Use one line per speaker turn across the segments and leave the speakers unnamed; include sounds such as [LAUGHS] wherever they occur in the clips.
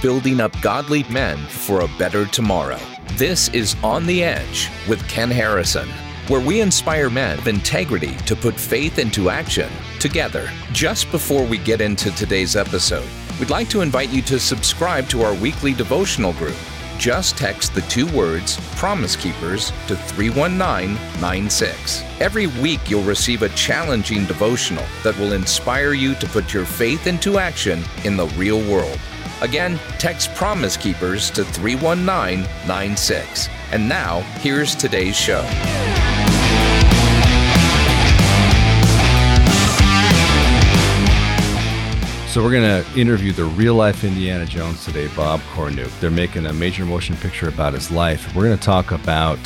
building up godly men for a better tomorrow. This is On the Edge with Ken Harrison, where we inspire men of integrity to put faith into action together. Just before we get into today's episode, we'd like to invite you to subscribe to our weekly devotional group. Just text the two words Promise Keepers to 31996. Every week, you'll receive a challenging devotional that will inspire you to put your faith into action in the real world. Again, text Promise Keepers to 31996. And now, here's today's show.
So we're going to interview the real life Indiana Jones today, Bob Cornuke. They're making a major motion picture about his life. We're going to talk about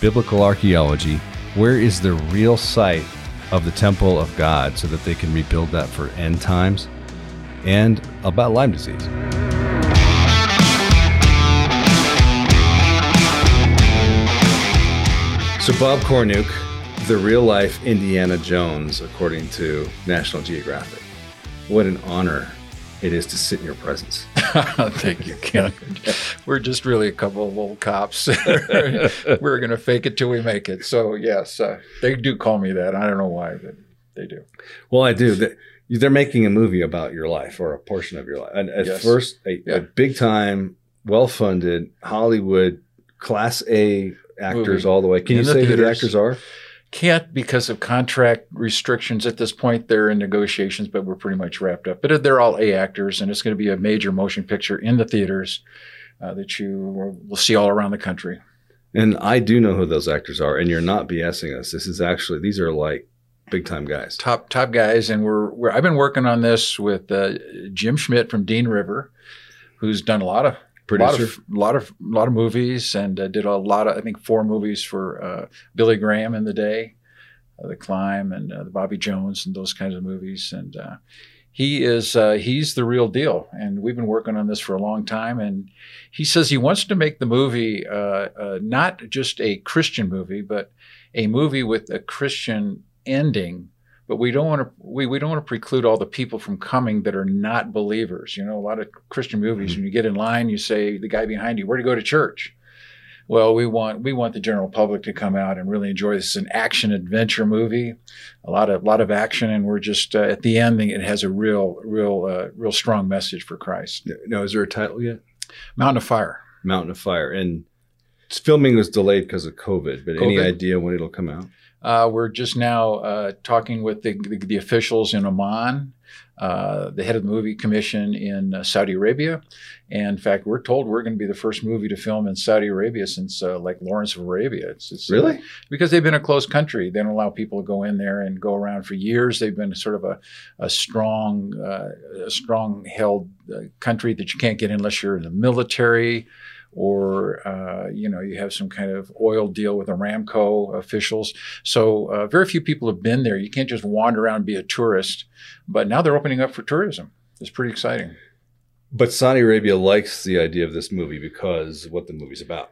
biblical archaeology. Where is the real site of the temple of God so that they can rebuild that for end times? And about Lyme disease. So Bob Cornuke, the real life Indiana Jones, according to National Geographic what an honor it is to sit in your presence. [LAUGHS]
Thank you, Ken. We're just really a couple of old cops. [LAUGHS] We're going to fake it till we make it. So, yes, uh, they do call me that. I don't know why, but they do.
Well, I do. They're making a movie about your life or a portion of your life. And at yes. first, a, yeah. a big time, well funded Hollywood class A actors movie. all the way. Can in you say who the actors are?
Can't because of contract restrictions at this point. They're in negotiations, but we're pretty much wrapped up. But they're all A actors, and it's going to be a major motion picture in the theaters uh, that you will see all around the country.
And I do know who those actors are, and you're not BSing us. This is actually these are like big time guys,
top top guys, and we're, we're I've been working on this with uh, Jim Schmidt from Dean River, who's done a lot of
producer,
a lot of lot of lot of movies, and uh, did a lot of I think four movies for uh, Billy Graham in the day, uh, The Climb, and uh, the Bobby Jones, and those kinds of movies. And uh, he is uh, he's the real deal, and we've been working on this for a long time. And he says he wants to make the movie not just a Christian movie, but a movie with a Christian ending but we don't want to we, we don't want to preclude all the people from coming that are not believers. You know a lot of christian movies mm-hmm. when you get in line you say the guy behind you where to go to church? Well we want we want the general public to come out and really enjoy this. It's an action adventure movie a lot of lot of action and we're just uh, at the ending it has a real real uh, real strong message for christ.
No is there a title yet?
Mountain of fire.
Mountain of fire and filming was delayed because of covid but COVID? any idea when it'll come out
uh, we're just now uh, talking with the, the, the, officials in Oman, uh, the head of the movie commission in uh, Saudi Arabia. And in fact, we're told we're going to be the first movie to film in Saudi Arabia since uh, like Lawrence of Arabia.
It's, it's uh, really
because they've been a closed country. They don't allow people to go in there and go around for years. They've been sort of a, a strong, a strong held country that you can't get in unless you're in the military or uh, you know you have some kind of oil deal with Aramco officials. So uh, very few people have been there. You can't just wander around and be a tourist. But now they're opening up for tourism. It's pretty exciting.
But Saudi Arabia likes the idea of this movie because what the movie's about.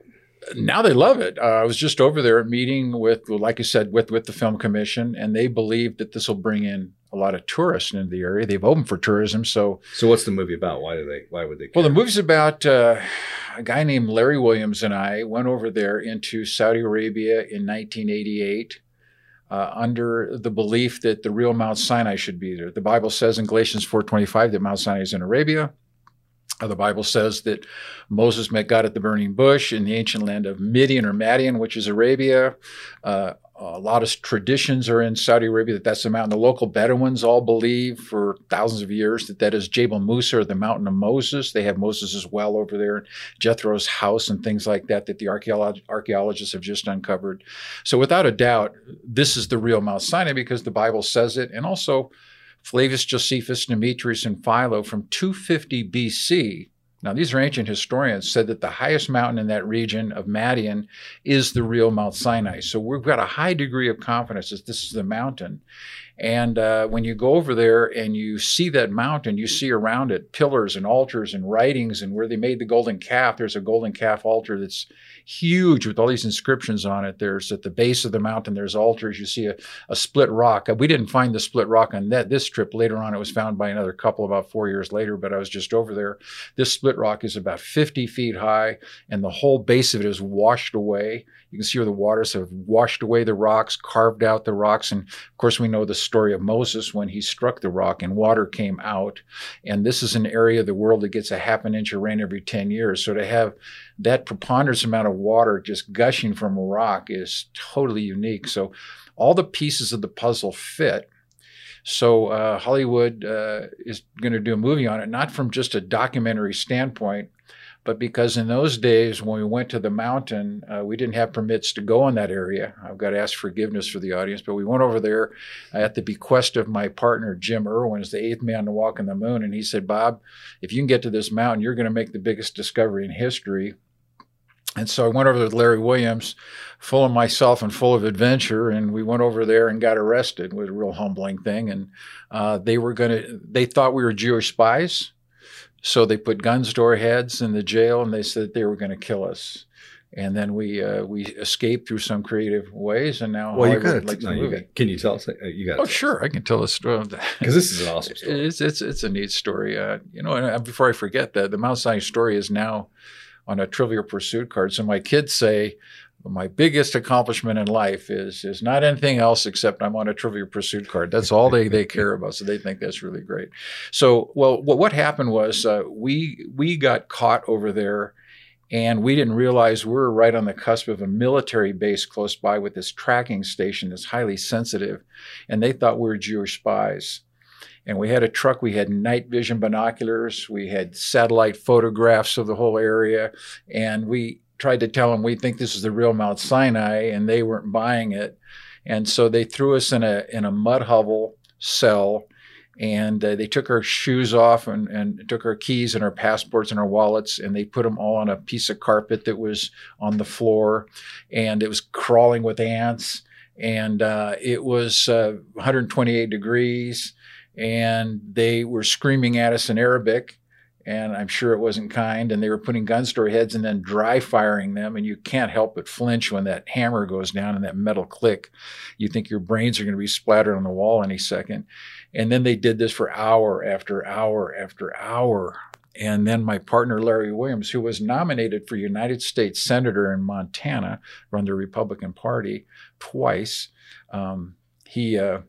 Now they love it. Uh, I was just over there meeting with, like I said, with with the film commission, and they believe that this will bring in a lot of tourists into the area. They've opened for tourism, so.
So what's the movie about? Why do they? Why would they? Care?
Well, the movie's about uh, a guy named Larry Williams and I went over there into Saudi Arabia in 1988. Uh, under the belief that the real Mount Sinai should be there. The Bible says in Galatians 4:25 that Mount Sinai is in Arabia. Uh, the Bible says that Moses met God at the burning bush in the ancient land of Midian or Madian, which is Arabia. Uh, a lot of traditions are in Saudi Arabia that that's the mountain. The local Bedouins all believe for thousands of years that that is Jabal Musa or the mountain of Moses. They have Moses' well over there, Jethro's house, and things like that that the archeolog- archaeologists have just uncovered. So, without a doubt, this is the real Mount Sinai because the Bible says it. And also, Flavius Josephus, Demetrius, and Philo from 250 BC now, these are ancient historians said that the highest mountain in that region of Madian is the real Mount Sinai. So we've got a high degree of confidence that this is the mountain. And uh, when you go over there and you see that mountain, you see around it pillars and altars and writings, and where they made the golden calf, there's a golden calf altar that's huge with all these inscriptions on it. There's at the base of the mountain, there's altars. You see a, a split rock. We didn't find the split rock on that this trip. Later on, it was found by another couple about four years later, but I was just over there. This split rock is about 50 feet high, and the whole base of it is washed away. You can see where the waters have washed away the rocks, carved out the rocks. And of course, we know the story of Moses when he struck the rock and water came out. And this is an area of the world that gets a half an inch of rain every 10 years. So to have that preponderance amount of water just gushing from a rock is totally unique. So all the pieces of the puzzle fit. So uh, Hollywood uh, is going to do a movie on it, not from just a documentary standpoint, but because in those days when we went to the mountain, uh, we didn't have permits to go in that area. I've got to ask forgiveness for the audience, but we went over there at the bequest of my partner Jim Irwin, as the eighth man to walk on the moon, and he said, "Bob, if you can get to this mountain, you're going to make the biggest discovery in history." And so I went over with Larry Williams, full of myself and full of adventure, and we went over there and got arrested. It was a real humbling thing, and uh, they were going to. They thought we were Jewish spies so they put guns to our heads in the jail, and they said they were going to kill us. And then we uh, we escaped through some creative ways, and now
well, you got like no, movie. can you tell us? Uh, you got.
Oh, sure, I can tell a story
because [LAUGHS] this is an awesome story.
It's it's it's a neat story. Uh, you know, and uh, before I forget that, the Mount Sinai story is now on a Trivial Pursuit card. So my kids say, my biggest accomplishment in life is is not anything else except I'm on a Trivial Pursuit card. That's all they they care about. So they think that's really great. So well, what what happened was uh, we we got caught over there. And we didn't realize we were right on the cusp of a military base close by with this tracking station that's highly sensitive. And they thought we were Jewish spies and we had a truck we had night vision binoculars we had satellite photographs of the whole area and we tried to tell them we think this is the real Mount Sinai, and they weren't buying it. And so they threw us in a in a mud hovel cell, and uh, they took our shoes off and, and took our keys and our passports and our wallets, and they put them all on a piece of carpet that was on the floor, and it was crawling with ants, and uh, it was uh, 128 degrees, and they were screaming at us in Arabic and I'm sure it wasn't kind. And they were putting guns to our heads and then dry firing them. And you can't help but flinch when that hammer goes down and that metal click. You think your brains are going to be splattered on the wall any second. And then they did this for hour after hour after hour. And then my partner, Larry Williams, who was nominated for United States Senator in Montana, run the Republican Party twice, um, he, uh,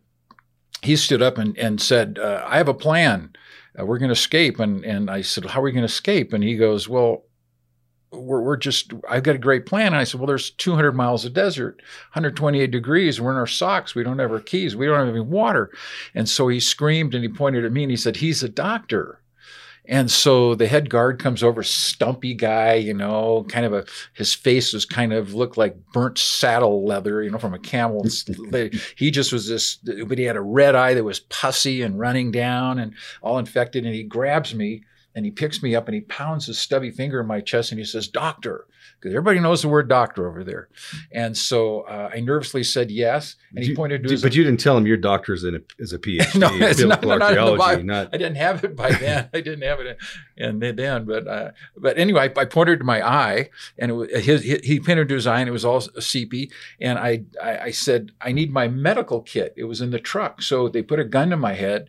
he stood up and, and said, uh, I have a plan uh, we're going to escape. And, and I said, how are we going to escape? And he goes, well, we're, we're just, I've got a great plan. And I said, well, there's 200 miles of desert, 128 degrees. We're in our socks. We don't have our keys. We don't have any water. And so he screamed and he pointed at me and he said, he's a doctor. And so the head guard comes over, stumpy guy, you know, kind of a, his face was kind of looked like burnt saddle leather, you know, from a camel. [LAUGHS] he just was this, but he had a red eye that was pussy and running down and all infected. And he grabs me and he picks me up and he pounds his stubby finger in my chest and he says, Doctor, because everybody knows the word doctor over there. And so uh, I nervously said yes. And he
you,
pointed to
his. But you didn't tell him your doctor is, in a, is a PhD. [LAUGHS] no, it's not, not,
not, not, I didn't have it by [LAUGHS] then. I didn't have it and then, but uh, but anyway, I, I, pointed to my eye and it was, his, he pointed to his eye and it was all seepy. And I, I I said, I need my medical kit. It was in the truck. So they put a gun to my head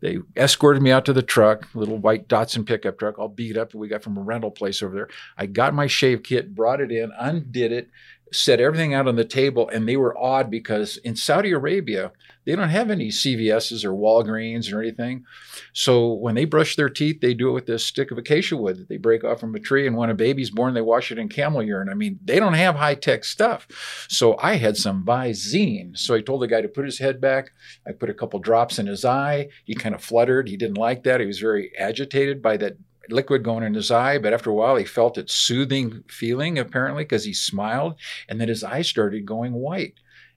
they escorted me out to the truck, little white Datsun pickup truck, all beat up that we got from a rental place over there. I got my shave kit, brought it in, undid it, set everything out on the table, and they were awed because in Saudi Arabia, they don't have any CVS's or Walgreens or anything. So when they brush their teeth, they do it with this stick of acacia wood that they break off from a tree. And when a baby's born, they wash it in camel urine. I mean, they don't have high tech stuff. So I had some Visine. So I told the guy to put his head back. I put a couple drops in his eye. He kind of fluttered. He didn't like that. He was very agitated by that liquid going in his eye, but after a while he felt it soothing feeling apparently because he smiled, and then his eyes started going white.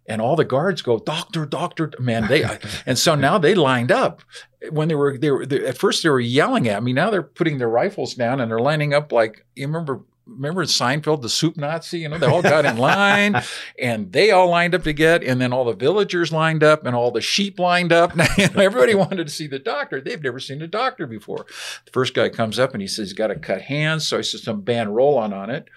And all the guards go doctor doctor man they uh, [LAUGHS] and so now they lined up. When they were they were they, at first they were yelling at me now they're putting their rifles down and they're lining up like you remember remember Seinfeld, the soup Nazi? You know, they all got in line [LAUGHS] and they all lined up to get, and then all the villagers lined up and all the sheep lined up. [LAUGHS] And everybody wanted to see the doctor. They've never seen a doctor before. The first guy comes up and he says he's got to cut hands. So I said some band roll on on it.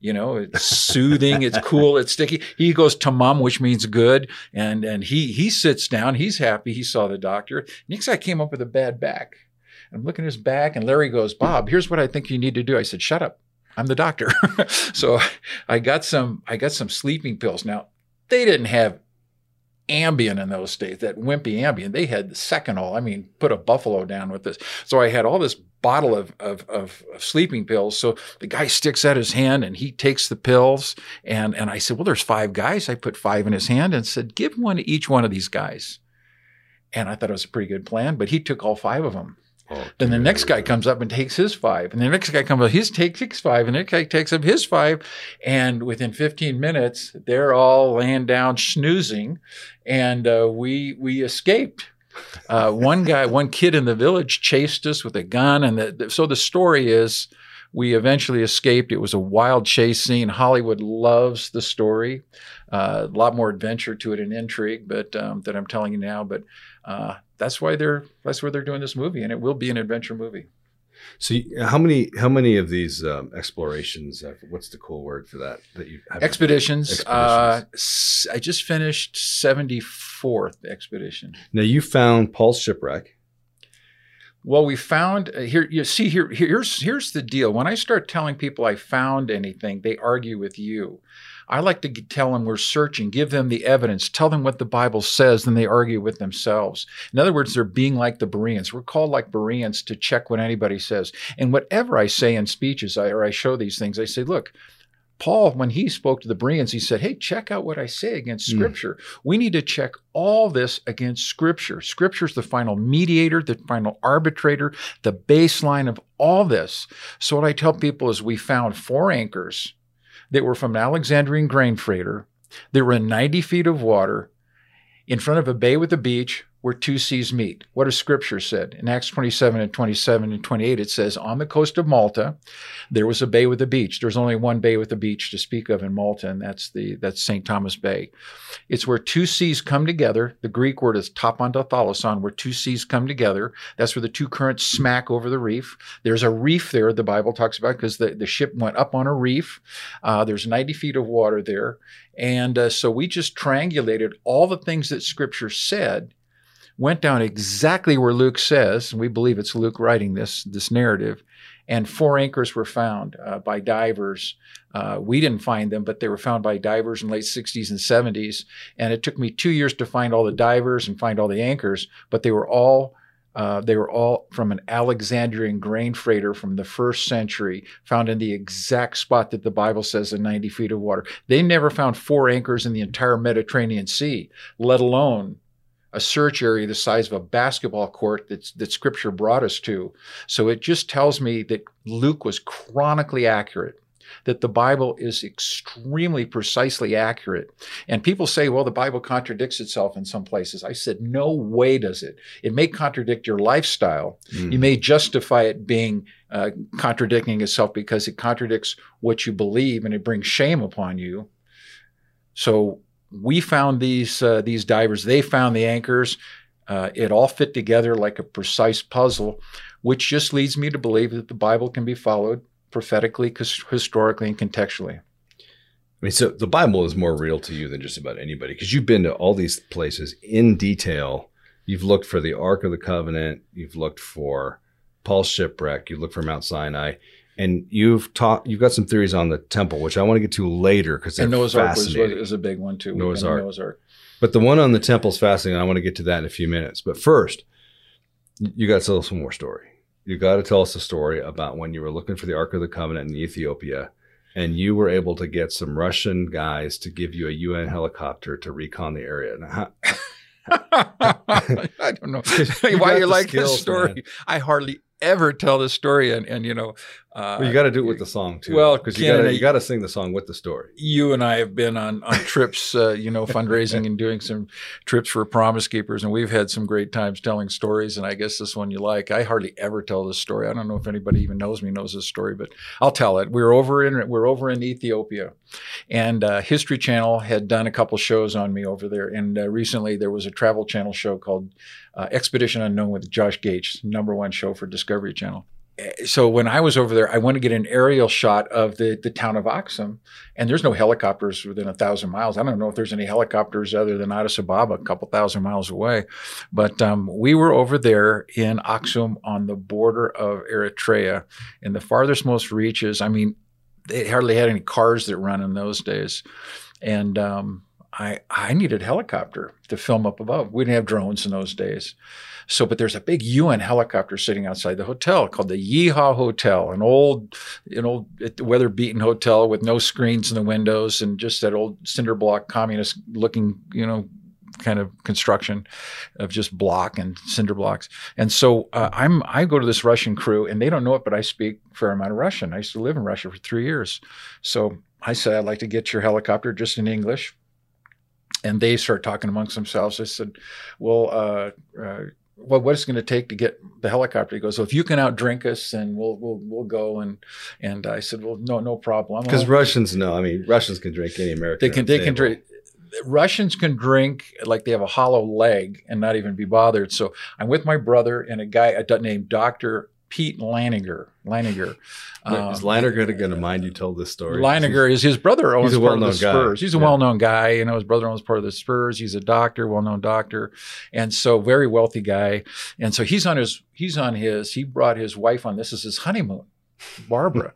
You know, it's soothing, it's cool, it's sticky. He goes to mom, which means good. And and he he sits down, he's happy, he saw the doctor. Next guy came up with a bad back. I'm looking at his back, and Larry goes, Bob, here's what I think you need to do. I said, Shut up. I'm the doctor. [LAUGHS] so I got some I got some sleeping pills. Now, they didn't have Ambien in those days, that wimpy Ambien. They had the Seconal. I mean, put a buffalo down with this. So I had all this bottle of, of, of, of, sleeping pills. So the guy sticks out his hand and he takes the pills. And, and I said, Well, there's five guys. I put five in his hand and said, Give one to each one of these guys. And I thought it was a pretty good plan, but he took all five of them. Oh, then the next guy comes up and takes his five, and the next guy comes up, his takes six five, and the next guy takes up his five, and within 15 minutes, they're all laying down snoozing, and uh, we we escaped. Uh, one guy, one kid in the village chased us with a gun, and the, the, so the story is we eventually escaped. It was a wild chase scene. Hollywood loves the story. Uh, a lot more adventure to it and intrigue, but um, that I'm telling you now. But uh, that's why they're that's why they're doing this movie, and it will be an adventure movie.
So, how many how many of these um, explorations? What's the cool word for that? That you
have expeditions. expeditions. Uh, I just finished seventy fourth expedition.
Now you found Paul's shipwreck.
Well, we found uh, here. You see, here, here's here's the deal. When I start telling people I found anything, they argue with you. I like to tell them we're searching, give them the evidence, tell them what the Bible says, then they argue with themselves. In other words, they're being like the Bereans. We're called like Bereans to check what anybody says. And whatever I say in speeches I, or I show these things, I say, look, Paul, when he spoke to the Bereans, he said, Hey, check out what I say against hmm. Scripture. Mm. We need to check all this against Scripture. Scripture is the final mediator, the final arbitrator, the baseline of all this. So, what I tell people is we found four anchors that were from an Alexandrian grain freighter. They were in 90 feet of water in front of a bay with a beach where two seas meet. What does scripture said? In Acts 27 and 27 and 28, it says, On the coast of Malta, there was a bay with a beach. There's only one bay with a beach to speak of in Malta, and that's the that's St. Thomas Bay. It's where two seas come together. The Greek word is tapantothalason, where two seas come together. That's where the two currents smack over the reef. There's a reef there, the Bible talks about, because the, the ship went up on a reef. Uh, there's 90 feet of water there. And uh, so we just triangulated all the things that scripture said went down exactly where Luke says, and we believe it's Luke writing this this narrative, and four anchors were found uh, by divers. Uh, we didn't find them, but they were found by divers in late 60s and 70s. And it took me two years to find all the divers and find all the anchors, but they were all uh, they were all from an Alexandrian grain freighter from the first century, found in the exact spot that the Bible says in 90 feet of water. They never found four anchors in the entire Mediterranean Sea, let alone a search area the size of a basketball court that, that scripture brought us to. So it just tells me that Luke was chronically accurate, that the Bible is extremely precisely accurate. And people say, well, the Bible contradicts itself in some places. I said, no way does it. It may contradict your lifestyle. Mm. You may justify it being uh, contradicting itself because it contradicts what you believe and it brings shame upon you. So we found these uh, these divers. They found the anchors. Uh, it all fit together like a precise puzzle, which just leads me to believe that the Bible can be followed prophetically, historically, and contextually.
I mean, so the Bible is more real to you than just about anybody because you've been to all these places in detail. You've looked for the Ark of the Covenant. You've looked for Paul's shipwreck. You've looked for Mount Sinai and you've taught you've got some theories on the temple, which I want to get to later because
and Noah's Ark was, was, a big one too.
Noah's Ark. Noah's Ark. But the one on the temple is fascinating. I want to get to that in a few minutes. But first, you got to tell us one more story. You got to tell us a story about when you were looking for the Ark of the Covenant in Ethiopia, and you were able to get some Russian guys to give you a UN helicopter to recon the area. Now, [LAUGHS]
I don't know [LAUGHS] why you like skills, this story. Man. I hardly ever tell this story. And, and you know, Uh,
well, you got to do it with the song too.
well,
because you got to got to sing the song with the story.
you and I have been on on trips, uh, you know, fundraising and doing some trips for Promise Keepers, and we've had some great times telling stories. And I guess this one you like. I hardly ever tell this story. I don't know if anybody even knows me knows this story, but I'll tell it. We were over in we are over in Ethiopia, and uh, History Channel had done a couple shows on me over there. And uh, recently there was a Travel Channel show called uh, Expedition Unknown with Josh Gates, number one show for Discovery Channel. So when I was over there, I went to get an aerial shot of the, the town of Aksum, and there's no helicopters within a thousand miles. I don't know if there's any helicopters other than Addis Ababa, a couple thousand miles away. But um, we were over there in Aksum on the border of Eritrea, in the farthest most reaches. I mean, they hardly had any cars that run in those days, and um, I I needed helicopter to film up above. We didn't have drones in those days. So, but there's a big UN helicopter sitting outside the hotel called the Yeha Hotel, an old, an old weather-beaten hotel with no screens in the windows and just that old cinder block communist-looking, you know, kind of construction of just block and cinder blocks. And so uh, I'm I go to this Russian crew, and they don't know it, but I speak a fair amount of Russian. I used to live in Russia for three years, so I said I'd like to get your helicopter just in English. And they start talking amongst themselves. I said, "Well, uh, uh, what what it's going to take to get the helicopter?" He goes, "Well, if you can outdrink us, then we'll we'll we'll go." And and I said, "Well, no no problem."
Because Russians know. I mean, Russians can drink any American.
they can they can drink. Russians can drink like they have a hollow leg and not even be bothered. So I'm with my brother and a guy named Doctor Pete Leininger. Leininger.
Wait, is Liner going to mind you told this story?
Leininger is his brother owns part of the
guy.
Spurs. He's a
Yeah.
well-known guy. You know, his brother owns part of the Spurs. He's a doctor, well-known doctor, and so very wealthy guy. And so he's on his he's on his he brought his wife on. This is his honeymoon, Barbara,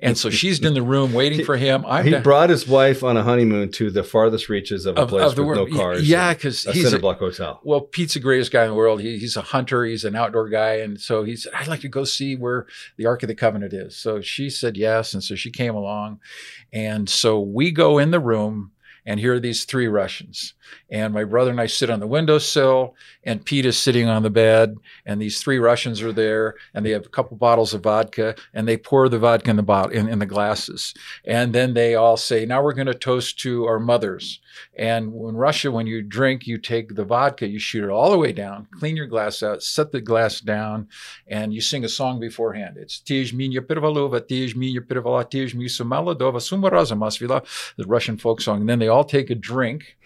and so she's in the room waiting for him. I'm
he
down-
brought his wife on a honeymoon to the farthest reaches of a
of,
place
of
with no cars.
Yeah, because he's a,
block hotel.
well, Pete's the greatest guy in the world. He, he's a hunter. He's an outdoor guy, and so he said, "I'd like to go see where the Ark of the Covenant is." So she said yes, and so she came along, and so we go in the room, and here are these three Russians, and my brother and I sit on the windowsill, and Pete is sitting on the bed, and these three Russians are there, and they have a couple bottles of vodka, and they pour the vodka in the bottle in, in the glasses, and then they all say, "Now we're going to toast to our mothers." And in Russia, when you drink, you take the vodka, you shoot it all the way down, clean your glass out, set the glass down, and you sing a song beforehand. It's Tij minya pirvalova, Tij minya pirvala, Tij mi sumaladova, sumaraza masvila, the Russian folk song. And then they all take a drink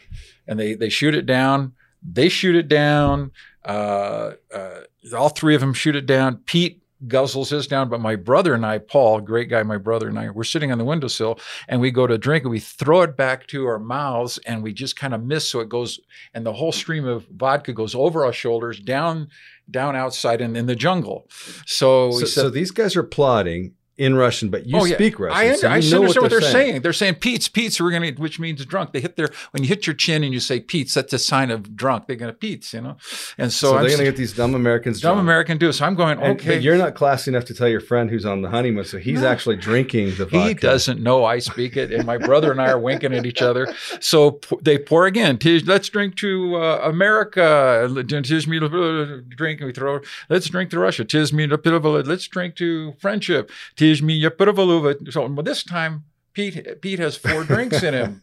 and they, they shoot it down. They shoot it down. Uh, uh, all three of them shoot it down. Pete guzzles his down, but my brother and I, Paul, great guy, my brother and I, we're sitting on the windowsill and we go to drink and we throw it back to our mouths and we just kind of miss so it goes and the whole stream of vodka goes over our shoulders down down outside in, in the jungle so,
So,
said
so these guys are plotting in Russian, but you
Oh, yeah.
speak Russian.
I, under,
so
I
know
understand what they're, saying.
saying.
They're saying Pete's, Pete's, we're gonna, which means drunk. They hit their when you hit your chin and you say Pete's, that's a sign of drunk. They're gonna Pete's, you know. And so,
So, they're going to
s-
get these dumb Americans
dumb
drunk.
American do. So I'm going
And-
okay.
You're not classy enough to tell your friend who's on the honeymoon, so he's
No.
actually drinking the vodka.
He doesn't know I speak it, and my brother and I are winking at each other. So p- they pour again. Let's drink to uh, America. Tis me drink, and we throw. Let's drink to Russia. Tis me. Let's drink to friendship. Tis me Pittavala. So but this time, Pete Pete has four [LAUGHS] drinks in him.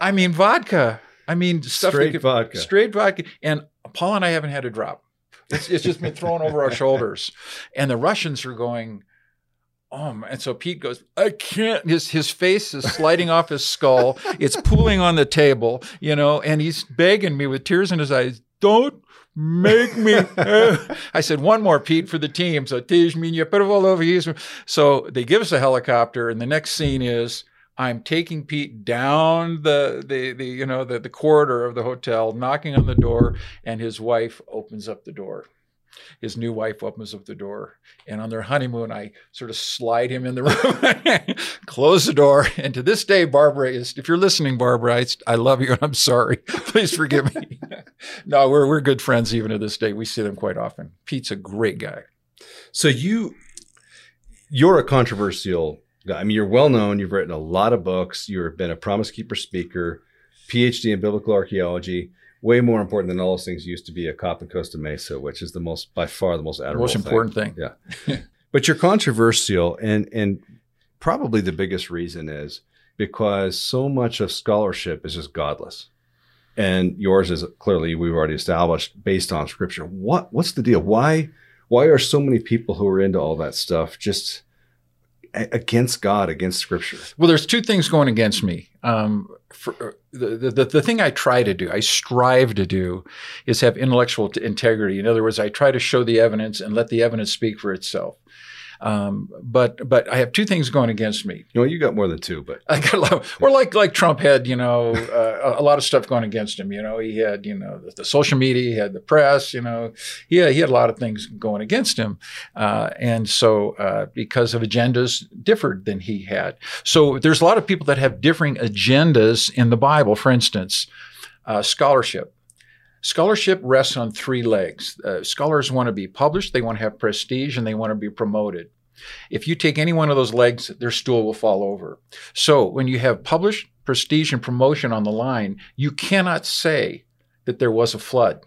I mean vodka. I mean stuff.
Straight
could-
vodka.
Straight vodka. And Paul and I haven't had a drop. It's, it's just been thrown over our shoulders. And the Russians are going, oh. And so Pete goes, I can't. His, his face is sliding off his skull. It's pooling on the table, you know, and he's begging me with tears in his eyes, don't make me. [LAUGHS] I said, one more, Pete, for the team. So, so they give us a helicopter, and the next scene is I'm taking Pete down the, the, the you know, the, the corridor of the hotel, knocking on the door, and his wife opens up the door. His new wife opens up the door, and on their honeymoon, I sort of slide him in the [LAUGHS] room, [LAUGHS] close the door. And to this day, Barbara is, if you're listening, Barbara, I, I love you and I'm sorry. [LAUGHS] Please forgive me. no, we're, we're good friends even to this day. We see them quite often. Pete's a great guy.
So you, you're a controversial guy. I mean, you're well known. You've written a lot of books. You've been a Promise Keeper speaker, PhD in biblical archaeology. Way more important than all those things used to be a cop in Costa Mesa, which is the most, by far, the most admirable,
Most important thing.
Yeah. [LAUGHS] But you're controversial, and and probably the biggest reason is because so much of scholarship is just godless, and yours is clearly we've already established based on scripture. What what's the deal? Why why are so many people who are into all that stuff just against God, against Scripture?
Well, there's two things going against me. Um, for, uh, the, the, the thing I try to do, I strive to do, is have intellectual integrity. In other words, I try to show the evidence and let the evidence speak for itself. Um, but but I have two things going against me.
You know, you got more than two, but
I got a lot. Or like like Trump had, you know, uh, a lot of stuff going against him. You know, he had you know the, the, social media, he had the press. You know, yeah, he had a lot of things going against him, uh, and so uh, because of agendas differed than he had. So there's a lot of people that have differing agendas in the Bible. For instance, uh, scholarship. Scholarship rests on three legs. Uh, scholars want to be published, they want to have prestige, and they want to be promoted. If you take any one of those legs, their stool will fall over. So when you have published, prestige, and promotion on the line, you cannot say that there was a flood.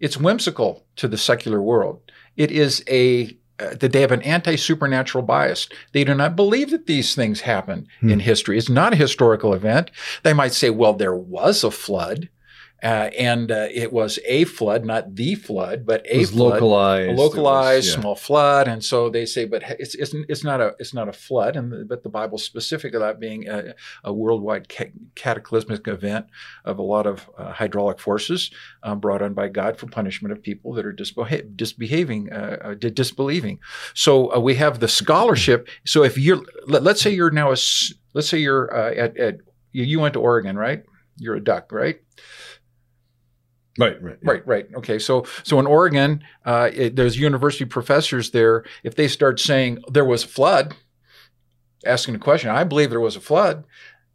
It's whimsical to the secular world. It is a uh, that they have an anti-supernatural bias. They do not believe that these things happen hmm. in history. It's not a historical event. They might say, well, there was a flood. Uh, and uh, it was a flood, not the flood, but a flood,
localized,
a localized was, yeah. small flood. And so they say, but it's, it's, it's not a it's not a flood, and the, but the Bible's specific about being a, a worldwide ca- cataclysmic event of a lot of uh, hydraulic forces um, brought on by God for punishment of people that are disbeha- disbehaving, uh, uh, disbelieving. So uh, we have the scholarship. So if you're, let, us say you're now a, let's say you're at, at you went to Oregon, right? You're a duck, right?
Right, right,
yeah. right, right. Okay, so so in Oregon, uh, it, there's university professors there. If they start saying there was a flood, asking a question, I believe there was a flood.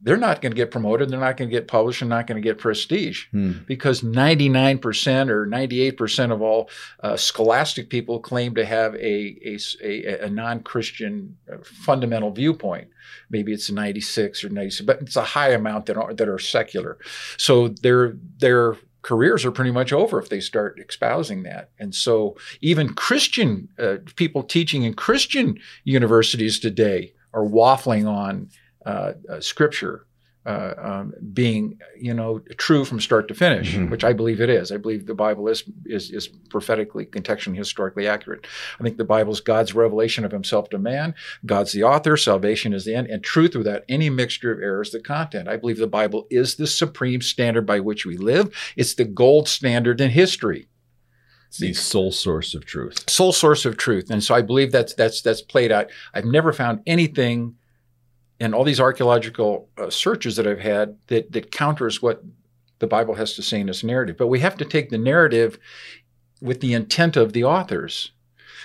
They're not going to get promoted. They're not going to get published. and not going to get prestige hmm. because 99% or 98% of all uh, scholastic people claim to have a, a, a, a non Christian uh, fundamental viewpoint. Maybe it's 96 or 96, but it's a high amount that are, that are secular. So they're, they're careers are pretty much over if they start espousing that. And so, even Christian uh, people teaching in Christian universities today are waffling on uh, uh, scripture uh, um, being, you know, true from start to finish, mm-hmm. which I believe it is. I believe the Bible is, is is prophetically, contextually, historically accurate. I think the Bible is God's revelation of Himself to man. God's the author. Salvation is the end, and truth without any mixture of errors the content. I believe the Bible is the supreme standard by which we live. It's the gold standard in history
the sole source of truth.
Sole source of truth. And so I believe that's that's that's played out. I've never found anything and all these archaeological uh, searches that I've had that that counters what the Bible has to say in its narrative. But we have to take the narrative with the intent of the authors.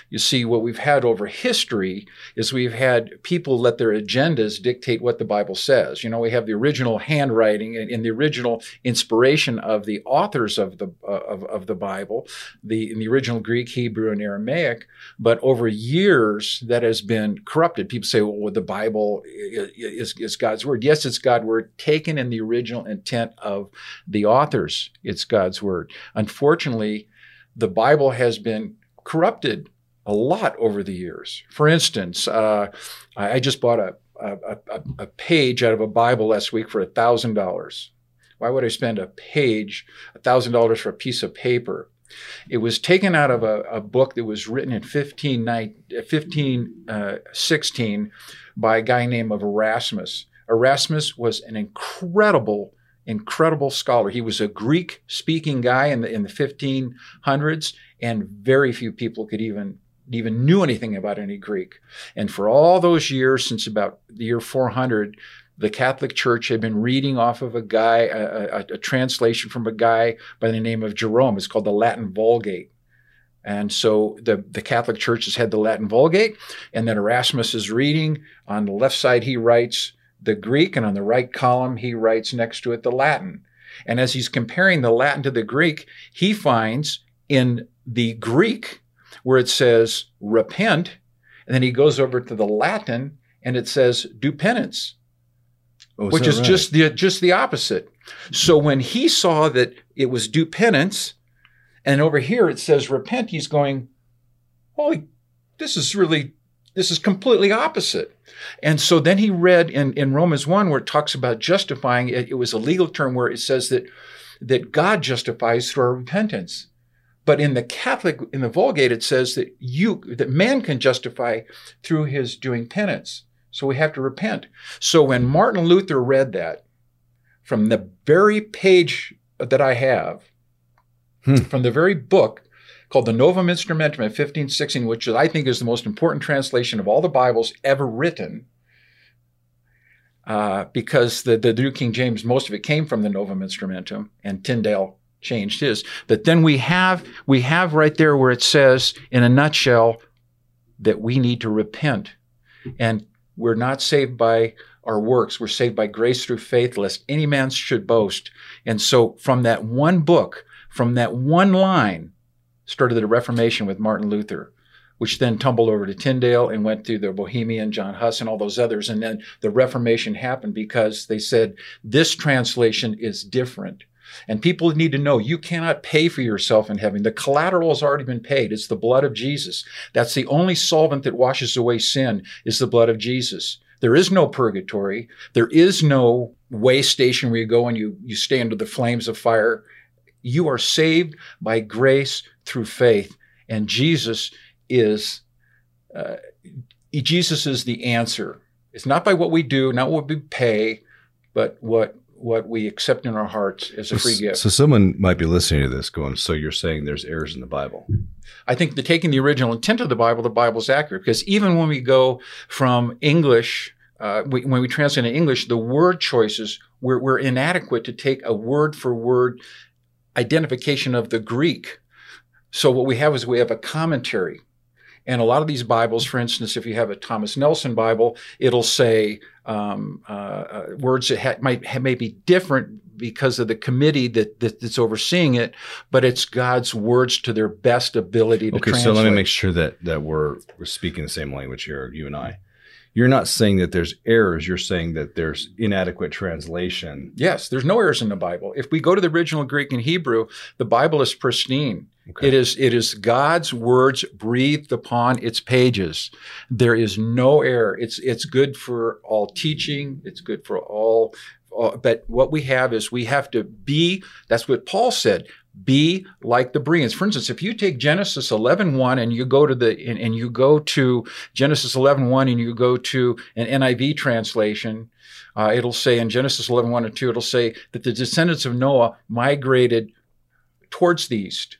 You see, what we've had over history is we've had people let their agendas dictate what the Bible says. You know, we have the original handwriting and, and the original inspiration of the authors of the uh, of, of the Bible, the in the original Greek, Hebrew, and Aramaic. But over years, that has been corrupted. People say, "Well, the Bible is, is God's word." Yes, it's God's word, taken in the original intent of the authors. It's God's word. Unfortunately, the Bible has been corrupted a lot over the years. For instance, uh, I just bought a, a, a, page out of a Bible last week for $1,000. Why would I spend a page, $1,000 for a piece of paper? It was taken out of a, a book that was written in 1516 uh, by a guy named of Erasmus. Erasmus was an incredible incredible scholar. He was a Greek speaking guy in the in the 1500s and very few people could even even knew anything about any Greek. And for all those years, since about the year 400, the Catholic Church had been reading off of a guy, a, a, a, translation from a guy by the name of Jerome. It's called the Latin Vulgate. And so the, the Catholic Church has had the Latin Vulgate, and then Erasmus is reading. On the left side, he writes the Greek, and on the right column, he writes next to it the Latin. And as he's comparing the Latin to the Greek, he finds in the Greek where it says repent, and then he goes over to the Latin and it says do penance, oh, which is right? just the just the opposite. So when he saw that it was do penance, and over here it says repent, he's going, holy this is really this is completely opposite. And so then he read in, in Romans 1 where it talks about justifying, it, it was a legal term where it says that that God justifies through our repentance. But in the Catholic, in the Vulgate, it says that you, that man can justify through his doing penance. So we have to repent. So when Martin Luther read that from the very page that I have, hmm. from the very book called the Novum Instrumentum in 1516, which I think is the most important translation of all the Bibles ever written, uh, because the, the New King James, most of it came from the Novum Instrumentum, and Tyndale changed his. But then we have we have right there where it says, in a nutshell, that we need to repent, and we're not saved by our works. We're saved by grace through faith, lest any man should boast. And so, from that one book, from that one line, started the Reformation with Martin Luther which then tumbled over to Tyndale and went through the Bohemian, John Huss, and all those others. And then the Reformation happened because they said this translation is different. And people need to know you cannot pay for yourself in heaven. The collateral has already been paid. It's the blood of Jesus. That's the only solvent that washes away sin is the blood of Jesus. There is no purgatory. There is no way station where you go and you, you stay under the flames of fire. You are saved by grace through faith. And Jesus is uh, Jesus is the answer. It's not by what we do, not what we pay, but what what we accept in our hearts as a free gift.
So someone might be listening to this going, so you're saying there's errors in the Bible.
I think the taking the original intent of the Bible, the Bible is accurate because even when we go from English, uh, we, when we translate in English, the word choices we're, we're inadequate to take a word for word identification of the Greek. So what we have is we have a commentary and a lot of these Bibles, for instance, if you have a Thomas Nelson Bible, it'll say um, uh, uh, words that ha- might ha- may be different because of the committee that, that, that's overseeing it, but it's God's words to their best ability to
okay,
translate.
so let me make sure that that we're we're speaking the same language here, you and I. You're not saying that there's errors. You're saying that there's inadequate translation.
Yes, there's no errors in the Bible. If we go to the original Greek and Hebrew, the Bible is pristine. Okay. It is it is God's words breathed upon its pages. There is no error. It's it's good for all teaching. It's good for all. all but what we have is we have to be. That's what Paul said. Be like the Bereans. For instance, if you take Genesis 11.1 and you go to the and, and you go to Genesis 11.1 and you go to an NIV translation, uh, it'll say in Genesis 11.1 and 2, it'll say that the descendants of Noah migrated towards the east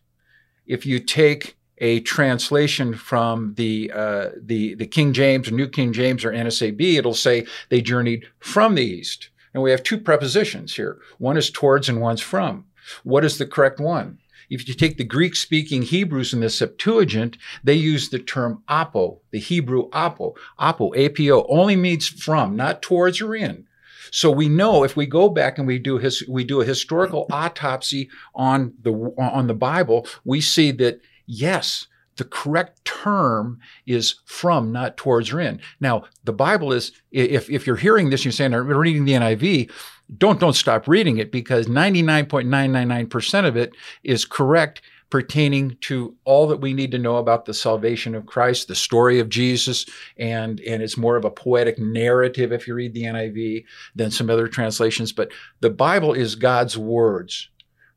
if you take a translation from the uh, the the King James or New King James or NASB, it'll say they journeyed from the east. And we have two prepositions here. One is towards and one's from. What is the correct one? If you take the Greek speaking Hebrews in the Septuagint, they use the term apo, the Hebrew apo. Apo, APO, only means from, not towards or in. So we know if we go back and we do his, we do a historical [COUGHS] autopsy on the on the Bible, we see that yes, the correct term is from, not towards or in. Now, the Bible is, if, if you're hearing this, you're saying, I'm reading the NIV, don't, don't stop reading it because 99.999% of it is correct pertaining to all that we need to know about the salvation of Christ, the story of Jesus, and, and it's more of a poetic narrative if you read the NIV than some other translations. But the Bible is God's words.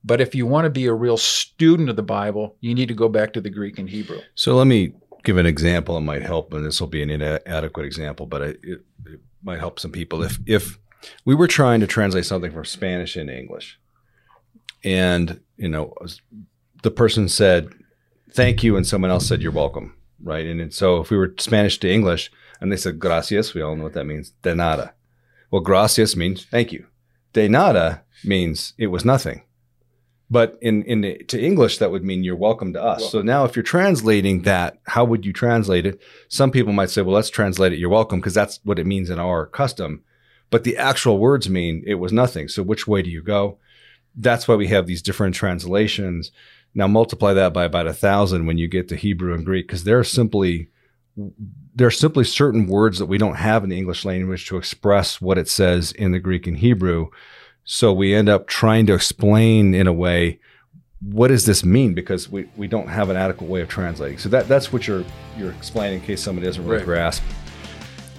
But if you want to be a real student of the Bible, you need to go back to the Greek and Hebrew.
So let me give an example. It might help, and this will be an inadequate example, but it, it, it might help some people. If if we were trying to translate something from Spanish into English, and you know the person said thank you and someone else said you're welcome, right? And, and so if we were Spanish to English and they said gracias, we all know what that means. De nada. Well, gracias means thank you. De nada means it was nothing. But in, in to English, that would mean you're welcome to us. Welcome. So now, if you're translating that, how would you translate it? Some people might say, well, let's translate it, you're welcome, because that's what it means in our custom. But the actual words mean it was nothing. So which way do you go? That's why we have these different translations. Now multiply that by about a thousand when you get to Hebrew and Greek, because there are simply there are simply certain words that we don't have in the English language to express what it says in the Greek and Hebrew. So we end up trying to explain in a way what does this mean? Because we, we don't have an adequate way of translating. So that that's what you're you're explaining in case somebody doesn't really
Right.
grasp.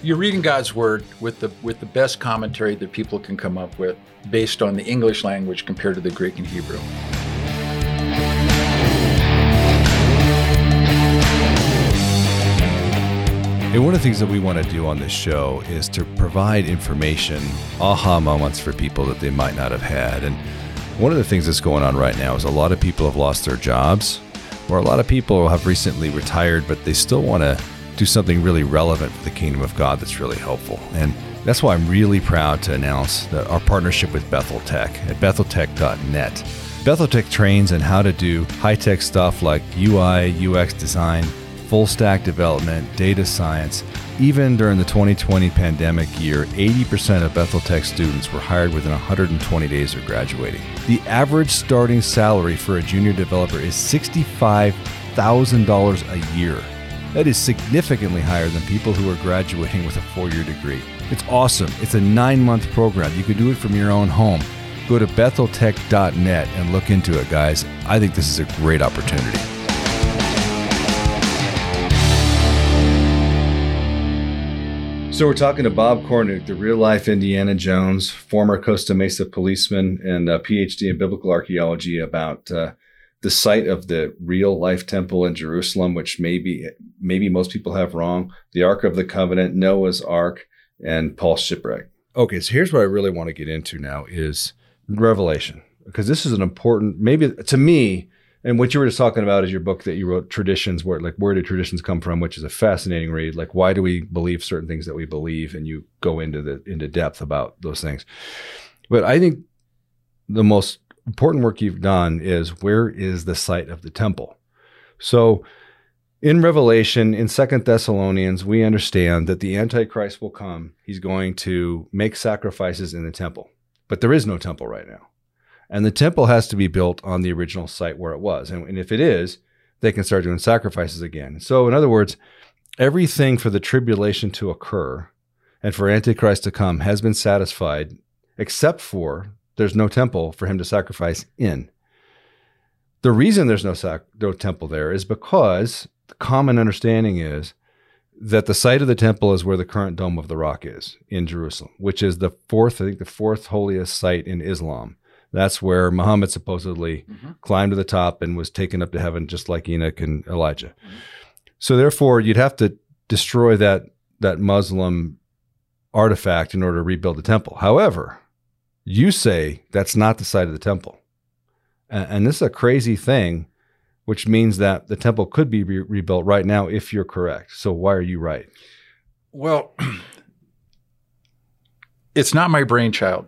You're reading God's word with the with the best commentary that people can come up with based on the English language compared to the Greek and Hebrew.
And one of the things that we want to do on this show is to provide information, aha moments for people that they might not have had. And one of the things that's going on right now is a lot of people have lost their jobs, or a lot of people have recently retired, but they still want to do something really relevant for the kingdom of God that's really helpful. And that's why I'm really proud to announce our partnership with Bethel Tech at betheltech.net. Bethel Tech trains in how to do high tech stuff like UI, UX design, full stack development, data science. Even during the 2020 pandemic year, 80% of Bethel Tech students were hired within 120 days of graduating. The average starting salary for a junior developer is $65,000 a year. That is significantly higher than people who are graduating with a four year degree. It's awesome. It's a nine month program. You can do it from your own home. Go to betheltech.net and look into it, guys. I think this is a great opportunity. So we're talking to Bob Cornuke, the real life Indiana Jones, former Costa Mesa policeman and a PhD in biblical archaeology, about uh, the site of the real life temple in Jerusalem, which maybe maybe most people have wrong. The Ark of the Covenant, Noah's Ark, and Paul's shipwreck. Okay, so here's what I really want to get into now is Revelation, because this is an important, maybe to me, and what you were just talking about is your book that you wrote, Traditions, where like where do traditions come from, which is a fascinating read. Like why do we believe certain things that we believe, and you go into the into depth about those things. But I think the most important work you've done is where is the site of the temple. So in Revelation, in Second Thessalonians, we understand that the Antichrist will come. He's going to make sacrifices in the temple, but there is no temple right now. And the temple has to be built on the original site where it was. And, and if it is, they can start doing sacrifices again. So, in other words, everything for the tribulation to occur and for Antichrist to come has been satisfied, except for there's no temple for him to sacrifice in. The reason there's no, sac- no temple there is because the common understanding is that the site of the temple is where the current Dome of the Rock is in Jerusalem, which is the fourth, I think, the fourth holiest site in Islam. That's where Muhammad supposedly
Mhm.
climbed to the top and was taken up to heaven, just like Enoch and Elijah. So therefore, you'd have to destroy that that Muslim artifact in order to rebuild the temple. However, you say that's not the site of the temple, and, and this is a crazy thing, which means that the temple could be re- rebuilt right now if you're correct. So why are you right?
Well, [CLEARS THROAT] it's not my brainchild.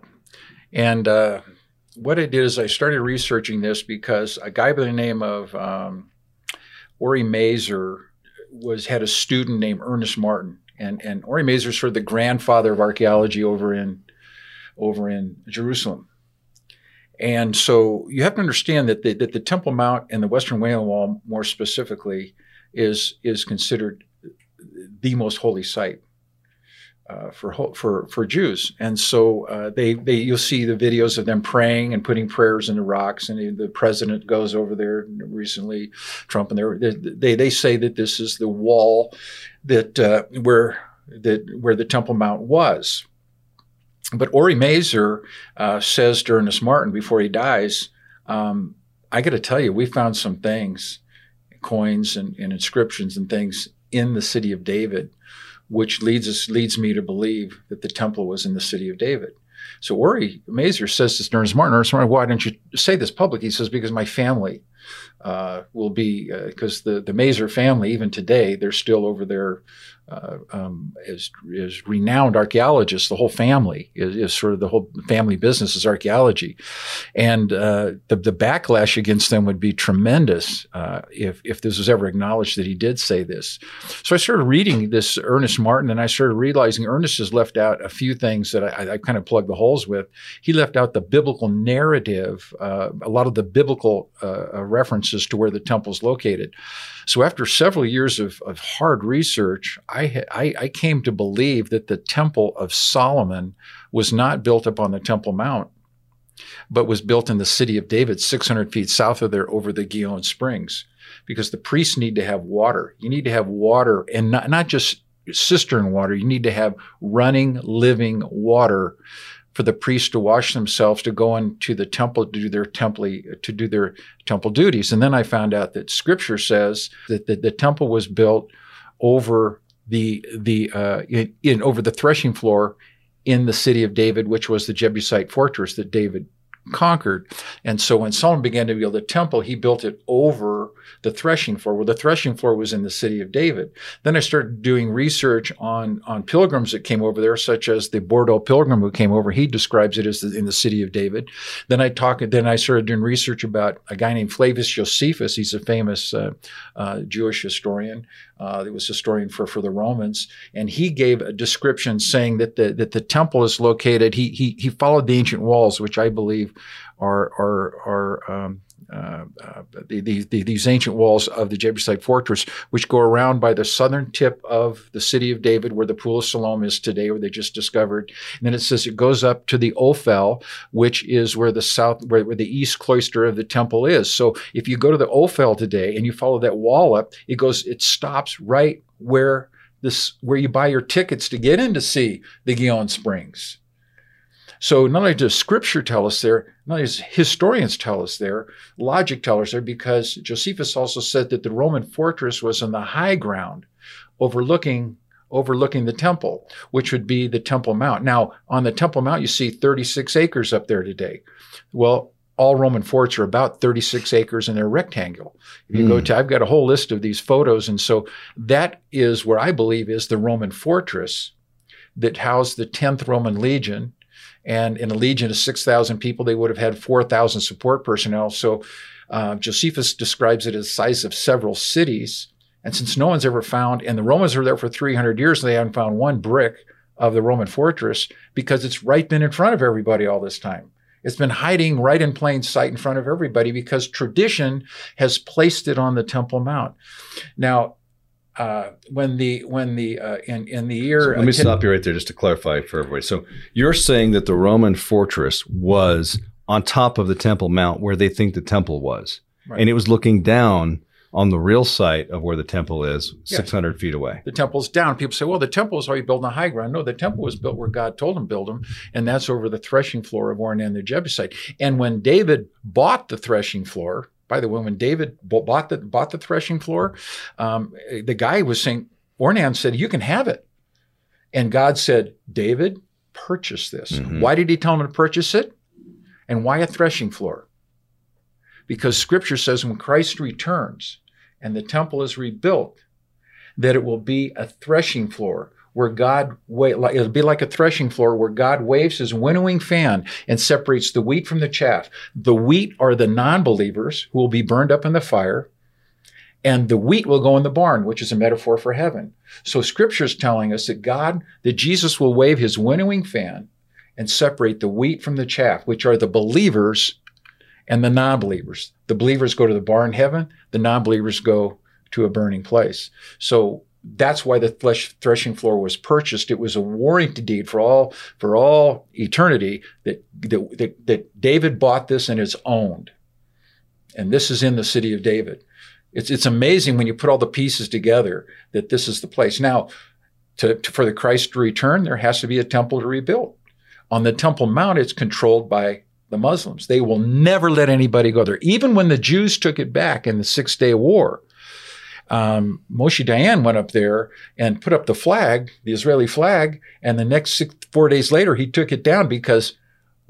And uh, what I did is I started researching this because a guy by the name of um, Ori Mazar was had a student named Ernest Martin, and and Ori Mazar is sort of the grandfather of archaeology over in over in Jerusalem. And so you have to understand that the, that the Temple Mount and the Western Wailing Wall, more specifically, is is considered the most holy site uh, for for for Jews, and so uh, they they you'll see the videos of them praying and putting prayers in the rocks, and the, president goes over there recently, Trump, and they they say that this is the wall that uh, where that where the Temple Mount was. But Ori Mazar uh, says to Ernest Martin before he dies, um, I got to tell you, we found some things, coins and, and inscriptions and things in the city of David which leads us leads me to believe that the temple was in the city of David. So Ori Mazar says to Ernest Martin, Ernest Martin, why don't you say this public? He says, because my family uh, will be, because the, the Mazar family, even today, they're still over there uh, um, as, as renowned archaeologists. The whole family is, is sort of the whole family business is archaeology. And uh, the, the backlash against them would be tremendous uh, if, if this was ever acknowledged that he did say this. So I started reading this Ernest Martin, and I started realizing Ernest has left out a few things that I, I kind of plugged the holes with. He left out the biblical narrative, uh, a lot of the biblical uh, references to where the temple's located. So after several years of, of hard research, I, I, I came to believe that the Temple of Solomon was not built up on the Temple Mount. but was built in the city of David, 600 feet south of there over the Gihon Springs, because the priests need to have water. You need to have water and not, not just cistern water. You need to have running, living water for the priests to wash themselves to go into the temple to do their temple to do their temple duties. And then I found out that Scripture says that the, the temple was built over the the uh, in, in over the threshing floor in the city of David, which was the Jebusite fortress that David conquered. And so when Solomon began to build the temple, he built it over the threshing floor, Well, the threshing floor was in the city of David. Then I started doing research on, on pilgrims that came over there, such as the Bordeaux pilgrim who came over. He describes it as the, in the city of David. Then I talked, then I started doing research about a guy named Flavius Josephus. He's a famous uh, uh, Jewish historian. Uh, he was historian for, for the Romans, and he gave a description saying that the that the temple is located. He he he followed the ancient walls, which I believe are are are um, Uh, uh, the, the, these ancient walls of the Jebusite fortress, which go around by the southern tip of the city of David, where the Pool of Siloam is today, where they just discovered. And then it says it goes up to the Ophel, which is where the south, where, where the east cloister of the temple is. So if you go to the Ophel today and you follow that wall up, it goes, it stops right where this, where you buy your tickets to get in to see the Gihon Springs. So not only does scripture tell us there, not only does historians tell us there, logic tells us there, because Josephus also said that the Roman fortress was on the high ground overlooking overlooking the temple, which would be the Temple Mount. Now, on the Temple Mount, you see 36 acres up there today. Well, all Roman forts are about 36 acres and they're rectangle. If you mm. go hmm. to, I've got a whole list of these photos. And so that is where I believe is the Roman fortress that housed the 10th Roman Legion and in a legion of 6,000 people, they would have had 4,000 support personnel. So uh, Josephus describes it as size of several cities. And since no one's ever found, and the Romans were there for 300 years, they haven't found one brick of the Roman fortress because it's right been in front of everybody all this time. It's been hiding right in plain sight in front of everybody because tradition has placed it on the Temple Mount. Now, uh, when the when the uh, in in the year.
So let me stop you right there just to clarify for everybody. So you're saying that the Roman fortress was on top of the Temple Mount where they think the temple was, right. and it was looking down on the real site of where the temple is, yes. 600 feet away.
The temple's down. People say, well, the temple was already built on high ground. No, the temple was built where God told him to build them, and that's over the threshing floor of Ornan the Jebusite. And when David bought the threshing floor, by the way, when David bought the bought the threshing floor, um, the guy was saying, Ornan said, "You can have it," and God said, "David, purchase this." Mm-hmm. Why did He tell him to purchase it? And why a threshing floor? Because Scripture says when Christ returns and the temple is rebuilt, that it will be a threshing floor where God, it'll be like a threshing floor where God waves his winnowing fan and separates the wheat from the chaff. The wheat are the non believers who will be burned up in the fire, and the wheat will go in the barn, which is a metaphor for heaven. So scripture is telling us that God, that Jesus will wave his winnowing fan and separate the wheat from the chaff, which are the believers and the non believers. The believers go to the barn heaven, the non believers go to a burning place. So that's why the flesh threshing floor was purchased. It was a warranty deed for all for all eternity that, that, that, that David bought this and it's owned. And this is in the city of David. It's it's amazing when you put all the pieces together that this is the place. Now, to, to, for the Christ to return, there has to be a temple to rebuild. On the Temple Mount, it's controlled by the Muslims. They will never let anybody go there. Even when the Jews took it back in the Six Day War, um, Moshe Dayan went up there and put up the flag, the Israeli flag, and the next six, four days later he took it down because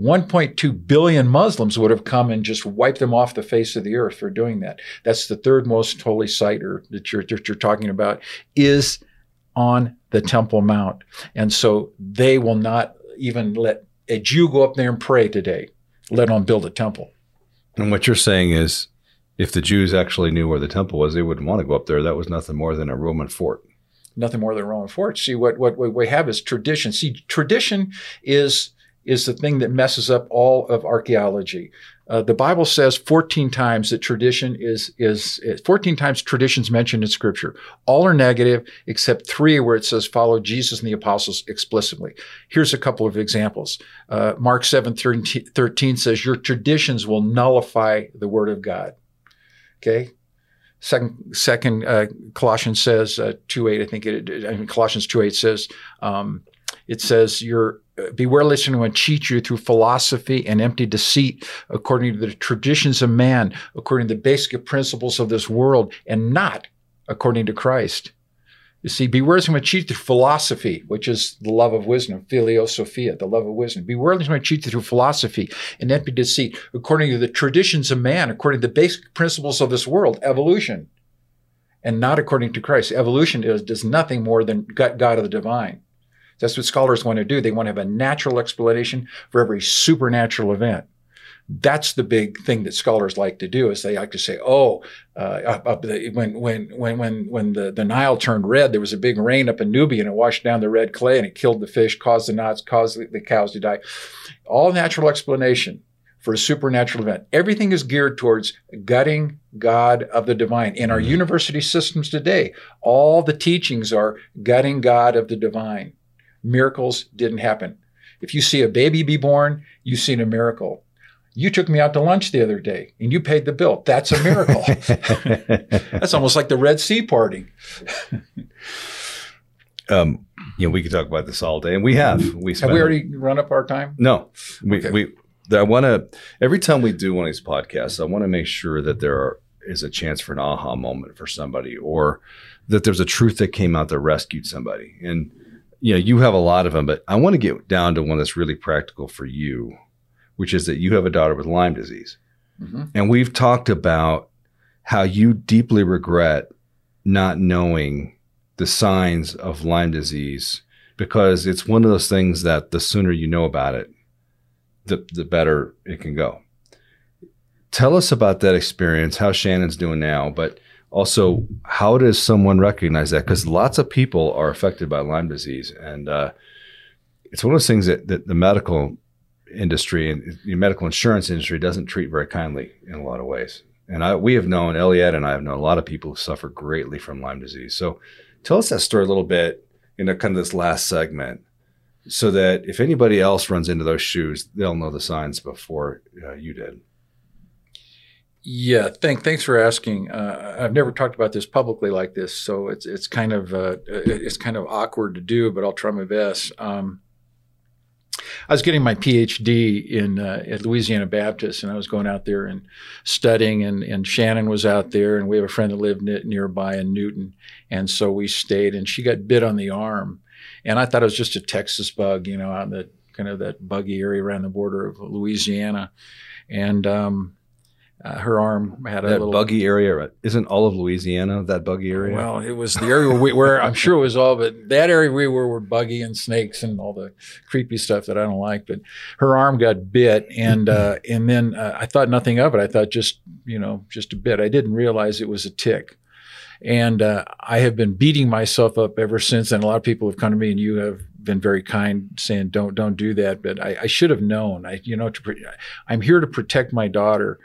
1.2 billion Muslims would have come and just wiped them off the face of the earth for doing that. That's the third most holy site or, that, you're, that you're talking about is on the Temple Mount. And so they will not even let a Jew go up there and pray today, let alone build a temple.
And what you're saying is if the Jews actually knew where the temple was, they wouldn't want to go up there. That was nothing more than a Roman fort.
Nothing more than a Roman fort. See, what, what, we have is tradition. See, tradition is is the thing that messes up all of archaeology. Uh, the Bible says 14 times that tradition is, is, is 14 times traditions mentioned in Scripture. All are negative except three where it says follow Jesus and the apostles explicitly. Here's a couple of examples. Uh, Mark 7 13, 13 says, Your traditions will nullify the word of God. Okay. Second, second uh, Colossians says uh, 2 8, I think it, Colossians 2 8 says, um, it says, You're beware lest anyone cheat you through philosophy and empty deceit, according to the traditions of man, according to the basic principles of this world, and not according to Christ. You see, beware lest anyone cheat through philosophy, which is the love of wisdom, philosophia, the love of wisdom. Beware lest anyone cheat through philosophy and empty deceit, according to the traditions of man, according to the basic principles of this world, evolution, and not according to Christ. Evolution is, does nothing more than gut God of the divine. That's what scholars want to do. They want to have a natural explanation for every supernatural event. That's the big thing that scholars like to do is they like to say, oh, uh, up, the, when when when when when the, the Nile turned red, there was a big rain up in Nubia and it washed down the red clay and it killed the fish, caused the knots, caused the, the cows to die. All natural explanation for a supernatural event. Everything is geared towards gutting God of the divine. In our mm-hmm. university systems today, all the teachings are gutting God of the divine miracles didn't happen. If you see a baby be born, you've seen a miracle. You took me out to lunch the other day and you paid the bill. That's a miracle. [LAUGHS] That's almost like the Red Sea parting. [LAUGHS]
um, you know, we could talk about this all day, and we have.
We have we already run up our time?
No, we okay. we. I want to every time we do one of these podcasts, I want to make sure that there are, is a chance for an aha moment for somebody, or that there's a truth that came out that rescued somebody. And you know, you have a lot of them, but I want to get down to one that's really practical for you, which is that you have a daughter with Lyme disease. Mm-hmm. And we've talked about how you deeply regret not knowing the signs of Lyme disease because it's one of those things that the sooner you know about it, the, the better it can go. Tell us about that experience, how Shannon's doing now, but also how does someone recognize that because lots of people are affected by lyme disease and uh, it's one of those things that, that the medical industry and the medical insurance industry doesn't treat very kindly in a lot of ways and I, we have known Eliette and I have known a lot of people who suffer greatly from Lyme disease. So tell us that story a little bit in a kind of this last segment so that if anybody else runs into those shoes, they'll know the signs before uh, you did.
Yeah, thank, thanks for asking. Uh, I've never talked about this publicly like this, so it's it's kind of uh, it's kind of awkward to do, but I'll try my best. Um, I was getting my PhD in uh, at Louisiana Baptist, and I was going out there and studying. And, and Shannon was out there, and we have a friend that lived nearby in Newton, and so we stayed. And she got bit on the arm, and I thought it was just a Texas bug, you know, out in the kind of that buggy area around the border of Louisiana, and um, uh, her arm had a little
buggy area. Isn't all of Louisiana that buggy area?
Well, it was the area where, we, I'm sure it was all, but that area we were were buggy and snakes and all the creepy stuff that I don't like. But her arm got bit, and uh, [LAUGHS] and then uh, I thought nothing of it. I thought just you know just a bit. I didn't realize it was a tick. And uh, I have been beating myself up ever since. And a lot of people have come to me, and you have been very kind, saying, "Don't, don't do that." But I, I should have known. I, you know, to, I'm here to protect my daughter,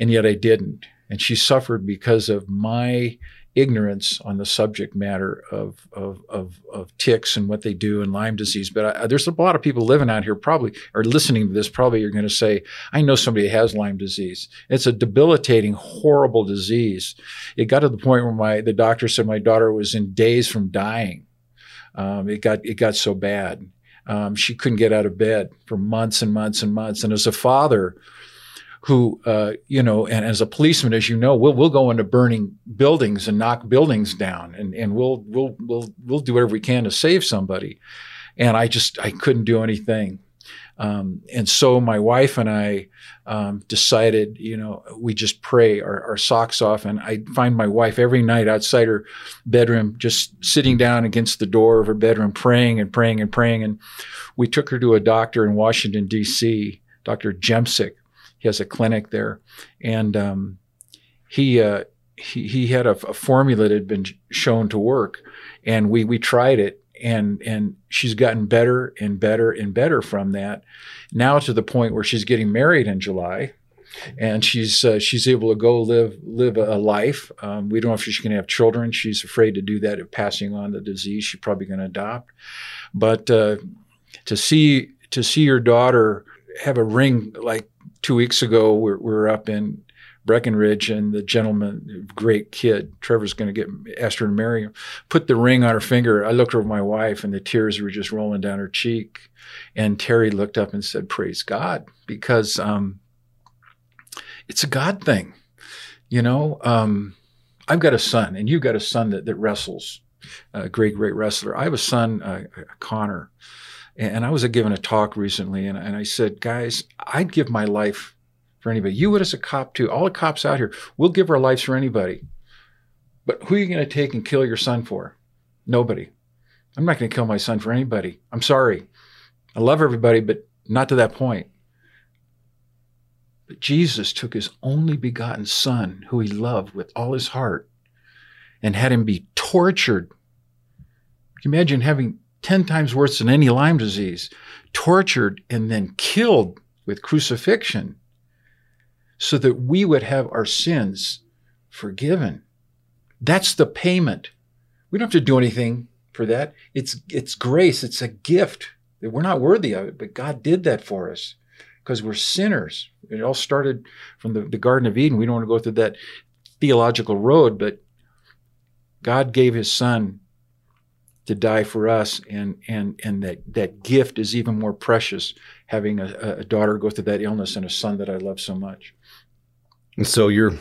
and yet I didn't. And she suffered because of my ignorance on the subject matter of, of, of, of ticks and what they do and Lyme disease. But I, there's a lot of people living out here probably, or listening to this, probably you're going to say, I know somebody has Lyme disease. It's a debilitating, horrible disease. It got to the point where my, the doctor said my daughter was in days from dying. Um, it got, it got so bad. Um, she couldn't get out of bed for months and months and months. And as a father, who, uh, you know, and as a policeman, as you know, we'll we'll go into burning buildings and knock buildings down, and and we'll we'll we'll we'll do whatever we can to save somebody. And I just I couldn't do anything. Um, and so my wife and I um, decided, you know, we just pray our, our, socks off. And I find my wife every night outside her bedroom, just sitting down against the door of her bedroom, praying and praying and praying. And we took her to a doctor in Washington, D.C., Dr. Jemsek, he has a clinic there, and um, he, uh, he he had a, a, formula that had been shown to work, and we we tried it, and and she's gotten better and better and better from that, now to the point where she's getting married in July, and she's uh, she's able to go live live a life. Um, we don't know if she's going to have children. She's afraid to do that of passing on the disease. She's probably going to adopt, but uh, to see to see your daughter have a ring like two weeks ago, we're, we're up in Breckenridge, and the gentleman, great kid, Trevor's going to get asked her to marry him, put the ring on her finger. I looked over my wife, and the tears were just rolling down her cheek. And Terry looked up and said, "Praise God," because um, it's a God thing, you know. Um, I've got a son, and you've got a son that that wrestles, a great, great wrestler. I have a son, uh, Connor, and I was given a talk recently, and, and I said, guys, I'd give my life for anybody. You would as a cop too. All the cops out here, we'll give our lives for anybody. But who are you going to take and kill your son for? Nobody. I'm not going to kill my son for anybody. I'm sorry. I love everybody, but not to that point. But Jesus took his only begotten son, who he loved with all his heart, and had him be tortured. Imagine having 10 times worse than any Lyme disease, tortured and then killed with crucifixion so that we would have our sins forgiven. That's the payment. We don't have to do anything for that. It's, it's grace. It's a gift that we're not worthy of it, but God did that for us because we're sinners. It all started from the, the Garden of Eden. We don't want to go through that theological road, but God gave his son to die for us and and and that that gift is even more precious having a, a daughter go through that illness and a son that I love so much.
And so your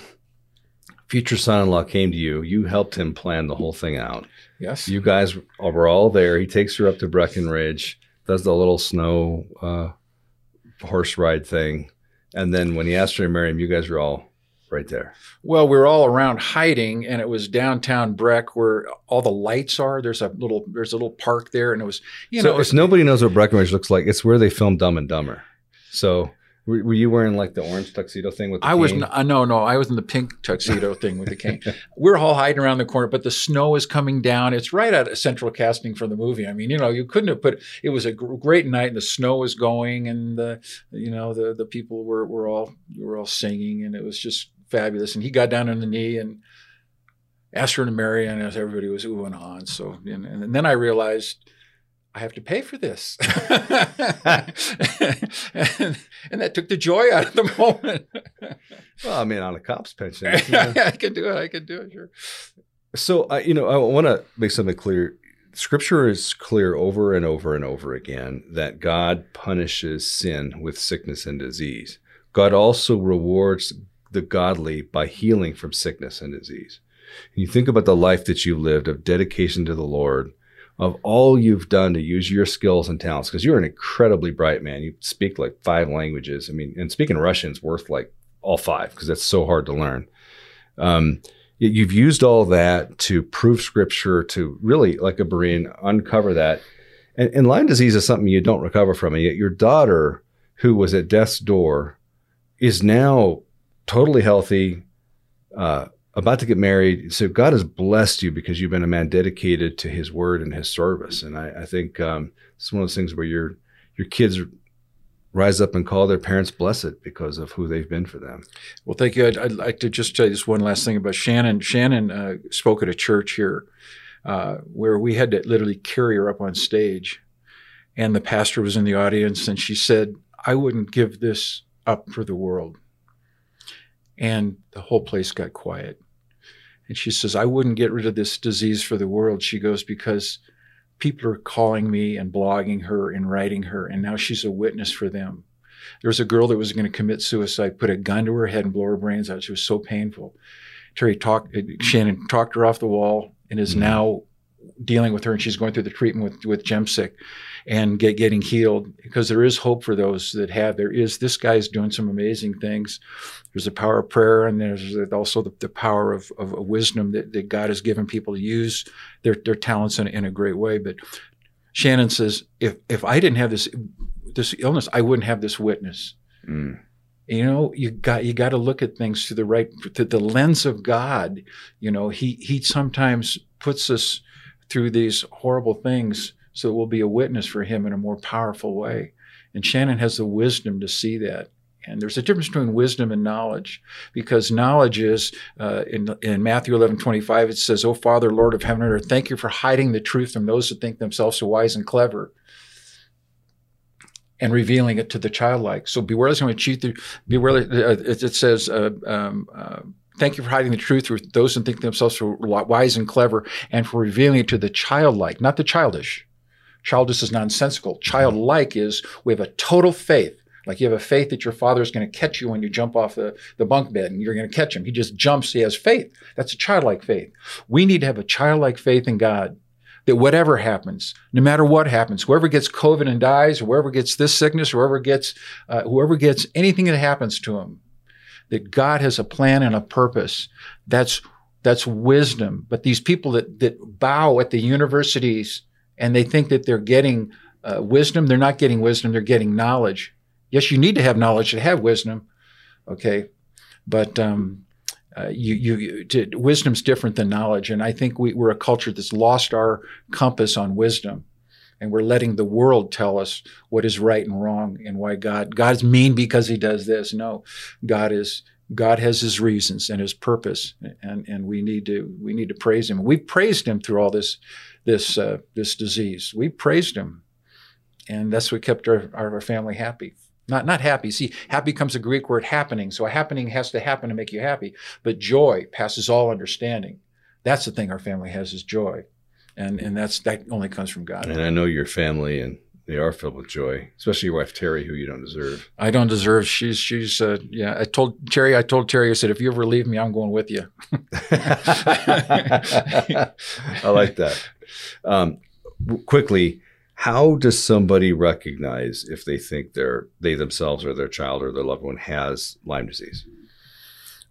future son-in-law came to you. You helped him plan the whole thing out.
Yes.
You guys were all there. He takes her up to Breckenridge, does the little snow uh, horse ride thing, and then when he asked her to marry him, you guys were all right there.
Well, we were all around hiding, and it was downtown Breck where all the lights are. There's a little there's a little park there, and it was you
so
know.
if nobody knows what Breckenridge looks like, it's where they filmed Dumb and Dumber. So were, were you wearing like the orange tuxedo thing with? the
I was n- uh, no, no. I was in the pink tuxedo thing with the cane. [LAUGHS] We're all hiding around the corner, but the snow is coming down. It's right at a central casting for the movie. I mean, you know, you couldn't have put. It was a gr- great night, and the snow was going, and the, you know, the the people were were all were all singing, and it was just fabulous. And he got down on the knee and asked her to marry, and as everybody was oohing on. So, and, and then I realized. I have to pay for this. and, and that took the joy out of the moment.
Well, I mean, on a cop's pension.
I can do it. I can do it. Sure.
So, I, you know, I want to make something clear. Scripture is clear over and over and over again that God punishes sin with sickness and disease. God also rewards the godly by healing from sickness and disease. And you think about the life that you've lived of dedication to the Lord, of all you've done to use your skills and talents, because you're an incredibly bright man. You speak like five languages. I mean, and speaking Russian's worth like all five because that's so hard to learn. Um, you've used all that to prove scripture, to really, like a Berean, uncover that. And, and Lyme disease is something you don't recover from. And yet your daughter, who was at death's door, is now totally healthy, uh, about to get married. So God has blessed you because you've been a man dedicated to His word and His service. And I, I think um, it's one of those things where your your kids rise up and call their parents blessed because of who they've been for them.
Well, thank you. I'd, I'd like to just tell you this one last thing about Shannon. Shannon uh, spoke at a church here uh, where we had to literally carry her up on stage. And the pastor was in the audience, and she said, I wouldn't give this up for the world. And the whole place got quiet. And she says, I wouldn't get rid of this disease for the world. She goes, because people are calling me and blogging her and writing her, and now she's a witness for them. There was a girl that was going to commit suicide, put a gun to her head and blow her brains out. She was so painful. Terry talked, Shannon talked her off the wall and is
Mhm.
now dealing with her, and she's going through the treatment with, with Jemsek and get, getting healed because there is hope for those that have. There is, this guy's doing some amazing things. There's the power of prayer, and there's also the, the power of, of wisdom that, that God has given people to use their, their talents in, in a great way. But Shannon says, if, if I didn't have this, this illness, I wouldn't have this witness.
Mm.
You know, you got you got to look at things through the right through the lens of God. You know, he he sometimes puts us through these horrible things so that we'll be a witness for him in a more powerful way. And Shannon has the wisdom to see that. And there's a difference between wisdom and knowledge because knowledge is, uh, in, in Matthew 11 25, it says, Oh, Father, Lord of heaven and earth, thank you for hiding the truth from those who think themselves so wise and clever and revealing it to the childlike. So beware lest anyone cheat through, beware, uh, it, it, says, uh, um, uh, Thank you for hiding the truth from those who think themselves so wise and clever and for revealing it to the childlike, not the childish. Childish is nonsensical. Childlike is we have a total faith like you have a faith that your father is going to catch you when you jump off the, the bunk bed and you're going to catch him. He just jumps. He has faith. That's a childlike faith. We need to have a childlike faith in God that whatever happens, no matter what happens, whoever gets COVID and dies, whoever gets this sickness, whoever gets, uh, whoever gets anything that happens to him, that God has a plan and a purpose. That's that's wisdom. But these people that that bow at the universities and they think that they're getting uh, wisdom, they're not getting wisdom. They're getting knowledge. Yes, you need to have knowledge to have wisdom, okay, but um, uh, you, you, to, wisdom's different than knowledge, and I think we, we're a culture that's lost our compass on wisdom, and we're letting the world tell us what is right and wrong, and why God God's mean because He does this. No, God is God has His reasons and His purpose, and and we need to we need to praise Him. We've praised Him through all this this uh, this disease. We praised Him, and that's what kept our, our family happy. Not, not happy. See, happy comes a Greek word happening. So a happening has to happen to make you happy. But joy passes all understanding. That's the thing our family has is joy. And, and that's, that only comes from God.
And I know your family and they are filled with joy, especially your wife Terry, who you don't deserve.
I don't deserve. She's she's uh, yeah. I told Terry. I told Terry. I said, if you ever leave me, I'm going with you. [LAUGHS]
I like that. Um, quickly, how does somebody recognize if they think they're they themselves or their child or their loved one has Lyme disease?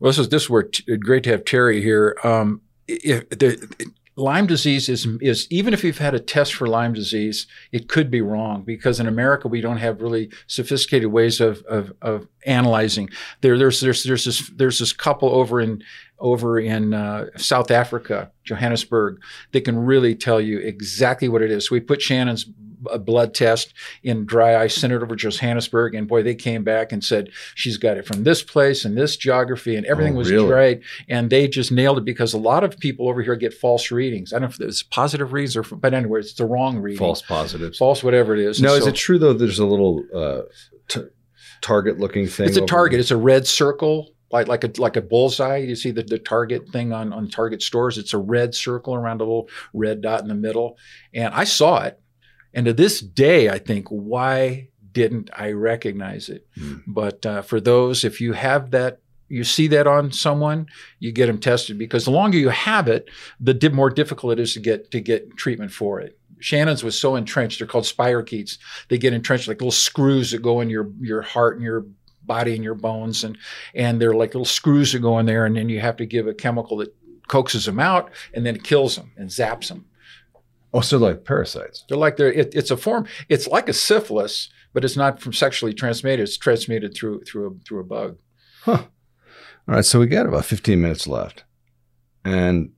Well, this is this is where t- great to have Terry here. Um, if Lyme disease is is even if you've had a test for Lyme disease, it could be wrong because in America we don't have really sophisticated ways of of, of analyzing. There, there's there's there's this there's this couple over in over in uh, South Africa, Johannesburg, they can really tell you exactly what it is. So we put Shannon's a blood test in dry ice, sent it over Johannesburg, and boy, they came back and said she's got it from this place and this geography, and everything oh, was really? right. And they just nailed it because a lot of people over here get false readings. I don't know if it's positive readings or, but anyway, it's the wrong reading.
False positives.
False, whatever it is.
No, and is it true though? There's a little uh, t- target-looking thing.
It's a target. It's a red circle like like a like a bullseye. You see the, the Target thing on on Target stores. It's a red circle around a little red dot in the middle. And I saw it. And to this day, I think, why didn't I recognize it? Mm. But uh, for those, if you have that, you see that on someone, you get them tested because the longer you have it, the more difficult it is to get to get treatment for it. Shannon's was so entrenched; they're called spirochetes. They get entrenched like little screws that go in your your heart and your body and your bones, and and they're like little screws that go in there, and then you have to give a chemical that coaxes them out, and then it kills them and zaps them.
Oh, so like parasites.
They're like they're it, it's a form. It's like a syphilis, but it's not from sexually transmitted. It's transmitted through through a, through a bug.
Huh. All right. So we got about 15 minutes left, and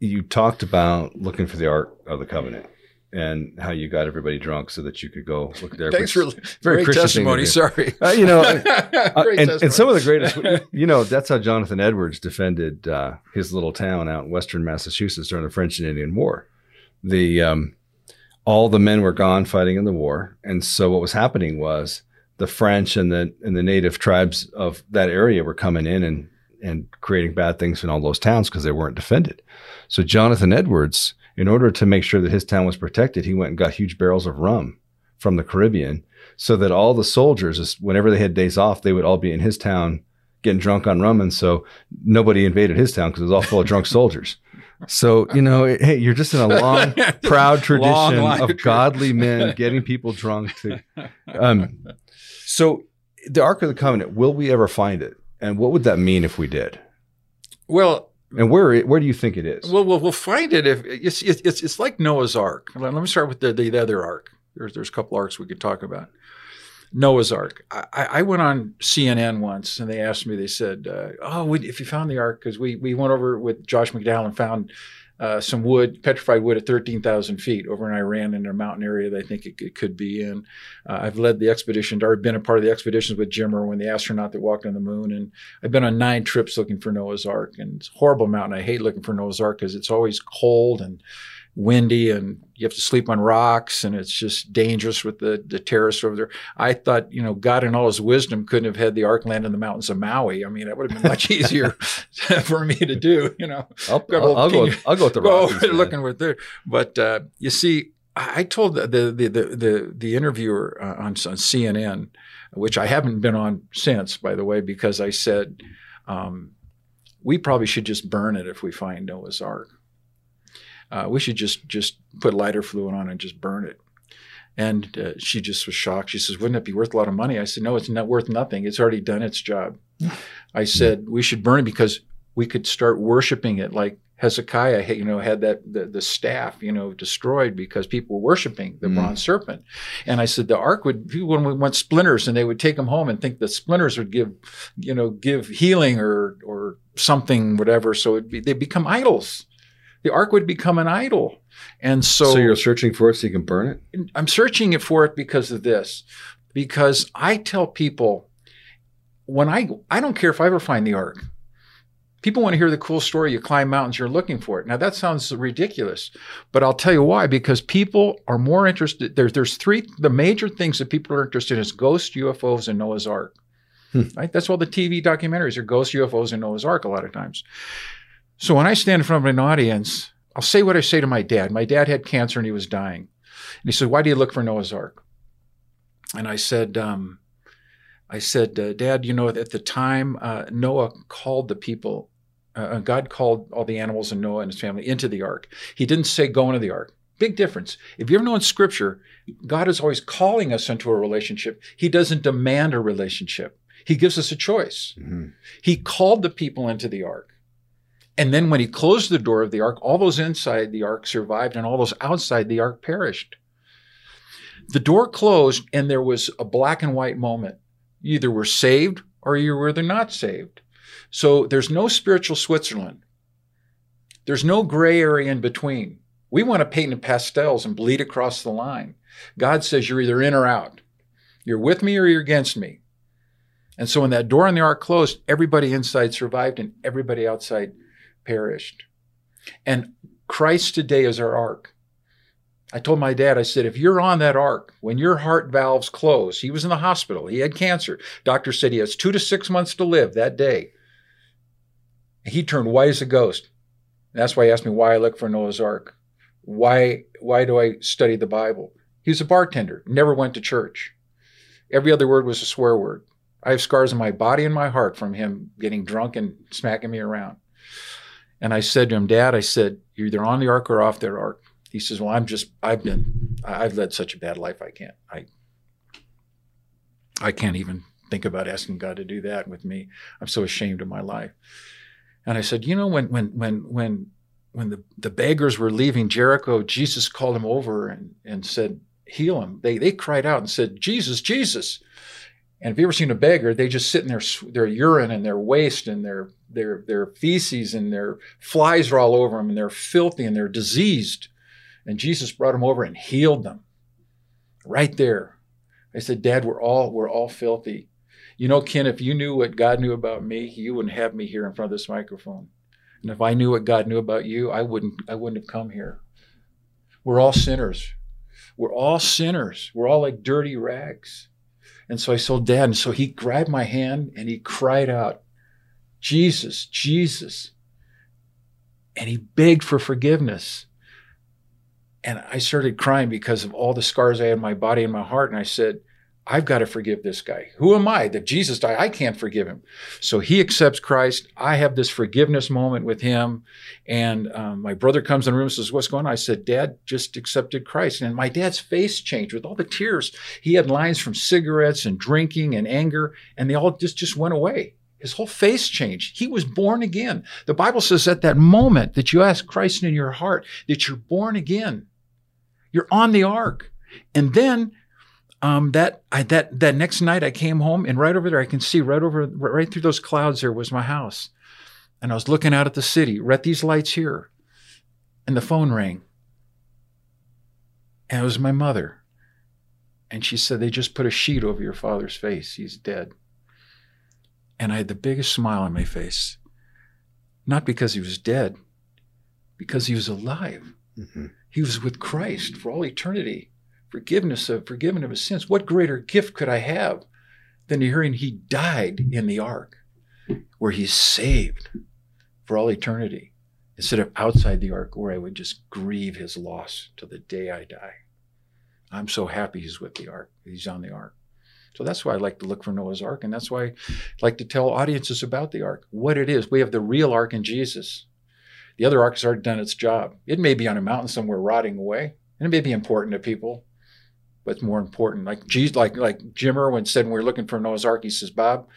you talked about looking for the Ark of the Covenant and how you got everybody drunk so that you could go look there.
Thanks for very great testimony. Sorry,
uh, you know, [LAUGHS] uh, and, and, some of the greatest. [LAUGHS] You know, that's how Jonathan Edwards defended uh, his little town out in western Massachusetts during the French and Indian War the um, all the men were gone fighting in the war, and so what was happening was the French and the and the native tribes of that area were coming in and and creating bad things in all those towns because they weren't defended. So Jonathan Edwards, in order to make sure that his town was protected, he went and got huge barrels of rum from the Caribbean, so that all the soldiers, whenever they had days off, they would all be in his town getting drunk on rum, and so nobody invaded his town because it was all full of drunk [LAUGHS] soldiers. So, you know, hey, you're just in a long, [LAUGHS] proud tradition long of godly men getting people drunk. To, um, so, the Ark of the Covenant, will we ever find it? And what would that mean if we did?
Well,
and where where do you think it is?
Well, we'll, we'll find it if it's, it's it's like Noah's Ark. Let me start with the, the other Ark. There's there's a couple arcs we could talk about. Noah's Ark. I, I, went on CNN once and they asked me, they said, uh, Oh, if you found the Ark, because we, we went over with Josh McDowell and found uh, some wood, petrified wood at 13,000 feet over in Iran in a mountain area that I think it, it could be in. Uh, I've led the expedition, or been a part of the expeditions with Jim Irwin, the astronaut that walked on the moon. And I've been on nine trips looking for Noah's Ark. And it's a horrible mountain. I hate looking for Noah's Ark because it's always cold and windy and you have to sleep on rocks and it's just dangerous with the, the terrorists over there. I thought, you know, God in all his wisdom couldn't have had the ark land in the mountains of Maui. I mean, that would have been much [LAUGHS] easier [LAUGHS] for me to do, you know.
I'll, I'll, I'll go, I'll go with the [LAUGHS] go
Rockies. looking with there. But uh, you see, I told the the the the, the interviewer uh, on, on CNN, which I haven't been on since, by the way, because I said um, we probably should just burn it if we find Noah's Ark uh, we should just just put lighter fluid on and just burn it. And uh, she just was shocked. She says, "Wouldn't it be worth a lot of money?" I said, "No, it's not worth nothing. It's already done its job." I said, "We should burn it because we could start worshiping it like Hezekiah, you know, had that the, the staff, you know, destroyed because people were worshiping the mm. bronze serpent. And I said the ark would people would want splinters, and they would take them home and think the splinters would give, you know, give healing or or something, whatever. So be, they become idols the ark would become an idol. And so,
so you're searching for it so you can burn it?
I'm searching it for it because of this. Because I tell people when I I don't care if I ever find the ark. People want to hear the cool story. You climb mountains, you're looking for it. Now that sounds ridiculous, but I'll tell you why. Because people are more interested. There's there's three the major things that people are interested in is ghosts, UFOs, and Noah's Ark. Hmm. Right? That's all the TV documentaries are ghosts, UFOs, and Noah's Ark a lot of times. So when I stand in front of an audience, I'll say what I say to my dad. My dad had cancer and he was dying. And he said, Why do you look for Noah's Ark? And I said, um, I said, uh, Dad, you know, at the time, uh, Noah called the people, uh, uh, God called all the animals and Noah and his family into the ark. He didn't say go into the ark. Big difference. If you ever know in scripture, God is always calling us into a relationship. He doesn't demand a relationship. He gives us a choice. Mm-hmm. He called the people into the ark. And then when he closed the door of the ark, all those inside the ark survived and all those outside the ark perished. The door closed and there was a black and white moment. You either were saved or you were not saved. So there's no spiritual Switzerland. There's no gray area in between. We want to paint in pastels and bleed across the line. God says you're either in or out. You're with me or you're against me. And so when that door in the ark closed, everybody inside survived and everybody outside perished. And Christ today is our ark. I told my dad, I said, if you're on that ark, when your heart valves close, he was in the hospital, he had cancer. Doctor said he has two to six months to live that day. He turned white as a ghost. That's why he asked me why I look for Noah's Ark. Why, why do I study the Bible? He was a bartender, never went to church. Every other word was a swear word. I have scars on my body and my heart from him getting drunk and smacking me around. And I said to him, Dad, I said, you're either on the ark or off that ark. He says, Well, I'm just, I've been, I've led such a bad life. I can't, I, I can't even think about asking God to do that with me. I'm so ashamed of my life. And I said, You know, when, when, when, when, when the, the beggars were leaving Jericho, Jesus called them over and, and said, Heal him. They, they cried out and said, Jesus, Jesus. And if you ever seen a beggar, they just sit in their their urine and their waste and their their their feces and their flies are all over them and they're filthy and they're diseased. And Jesus brought them over and healed them. Right there. I said, Dad, we're all we're all filthy. You know, Ken, if you knew what God knew about me, you wouldn't have me here in front of this microphone. And if I knew what God knew about you, I wouldn't I wouldn't have come here. We're all sinners. We're all sinners. We're all like dirty rags. And so I told Dad, and so he grabbed my hand and he cried out, Jesus, Jesus. And he begged for forgiveness. And I started crying because of all the scars I had in my body and my heart. And I said, I've got to forgive this guy. Who am I that Jesus died? I can't forgive him. So he accepts Christ. I have this forgiveness moment with him. And um, my brother comes in the room and says, What's going on? I said, Dad just accepted Christ. And my dad's face changed with all the tears. He had lines from cigarettes and drinking and anger, and they all just, just went away. His whole face changed. He was born again. The Bible says at that moment that you ask Christ in your heart that you're born again. You're on the ark. And then um, that I, that that next night I came home and right over there I can see right over right through those clouds there was my house, and I was looking out at the city. Right, these lights here, And the phone rang. And it was my mother. And she said, They just put a sheet over your father's face. He's dead. And I had the biggest smile on my face. Not because he was dead, because he was alive. Mm-hmm. He was with Christ for all eternity. Forgiveness of forgiven of his sins. What greater gift could I have than hearing he died in the ark, where he's saved for all eternity, instead of outside the ark where I would just grieve his loss to the day I die. I'm so happy he's with the ark. He's on the ark. So that's why I like to look for Noah's Ark, and that's why I like to tell audiences about the ark, what it is. We have the real ark in Jesus. The other ark has already done its job. It may be on a mountain somewhere rotting away, and it may be important to people, it's more important. Like Jesus, like like Jim Irwin said when we were looking for Noah's Ark, he says, Bob,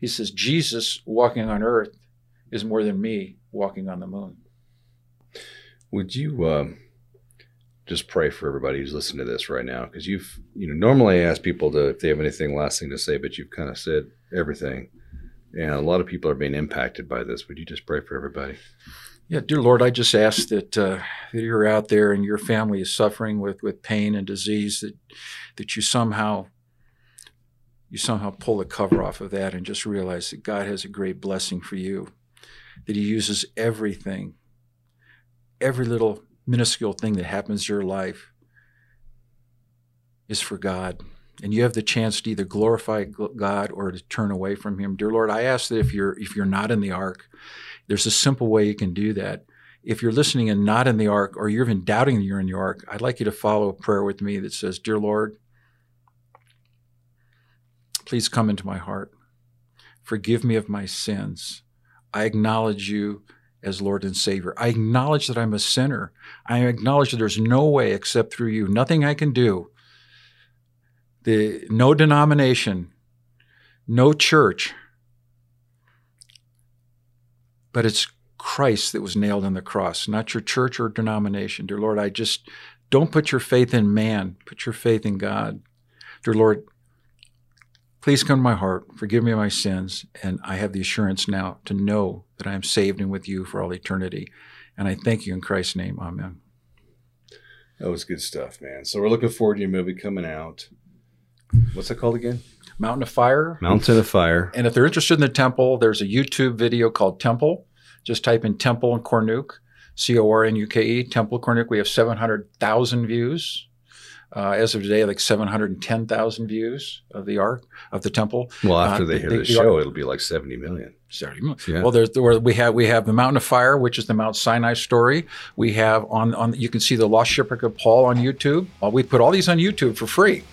he says, Jesus walking on earth is more than me walking on the moon.
Would you um, just pray for everybody who's listening to this right now because you've you know normally I ask people to if they have anything last thing to say but you've kind of said everything and a lot of people are being impacted by this would you just pray for everybody
yeah dear lord i just ask that uh, that you're out there and your family is suffering with with pain and disease that that you somehow you somehow pull the cover off of that and just realize that god has a great blessing for you that he uses everything every little minuscule thing that happens in your life is for God. And you have the chance to either glorify God or to turn away from Him. Dear Lord, I ask that if you're if you're not in the ark, there's a simple way you can do that. If you're listening and not in the ark, or you're even doubting that you're in the ark, I'd like you to follow a prayer with me that says, Dear Lord, please come into my heart. Forgive me of my sins. I acknowledge you as Lord and Savior. I acknowledge that I'm a sinner. I acknowledge that there's no way except through you, nothing I can do. The, no denomination, no church, but it's Christ that was nailed on the cross, not your church or denomination. Dear Lord, I just don't put your faith in man, put your faith in God. Dear Lord, Please come to my heart, forgive me my sins, and I have the assurance now to know that I am saved and with you for all eternity. And I thank you in Christ's name. Amen.
That was good stuff, man. So we're looking forward to your movie coming out. What's that called again?
Mountain of Fire.
Mountain of Fire.
And if they're interested in the temple, there's a YouTube video called Temple. Just type in Temple in Cornuke, C O R N U K E, Temple Cornuke. We have 700,000 views. Uh, as of today, like 710,000 views of the ark of the temple.
Well, after uh, they hear the, the show, ark, it'll be like 70 million.
70 million. Yeah. Well, there's where we have we have the Mountain of Fire, which is the Mount Sinai story. We have on on you can see the Lost Shipwreck of Paul on YouTube. Well, we put all these on YouTube for free.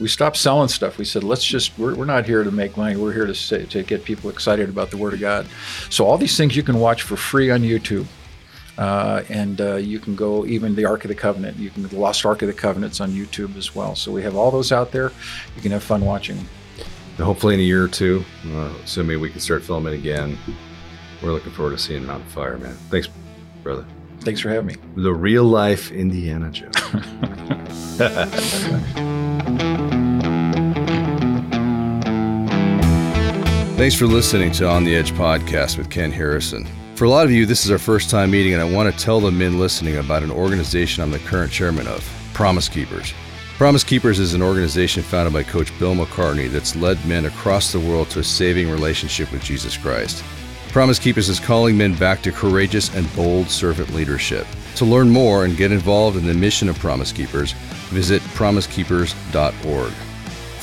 We stopped selling stuff. We said, let's just, we're, we're not here to make money. We're here to, say, to get people excited about the Word of God. So, all these things you can watch for free on YouTube. Uh, and uh, you can go even the Ark of the Covenant. You can the Lost Ark of the Covenant's on YouTube as well. So we have all those out there. You can have fun watching them.
Hopefully, in a year or two, uh, assuming we can start filming again, we're looking forward to seeing Mountain Fire, man. Thanks, brother.
Thanks for having me.
The real life Indiana Jones. [LAUGHS] Thanks for listening to On the Edge podcast with Ken Harrison. For a lot of you, this is our first time meeting, and I want to tell the men listening about an organization I'm the current chairman of Promise Keepers. Promise Keepers is an organization founded by Coach Bill McCartney that's led men across the world to a saving relationship with Jesus Christ. Promise Keepers is calling men back to courageous and bold servant leadership. To learn more and get involved in the mission of Promise Keepers, visit promisekeepers.org.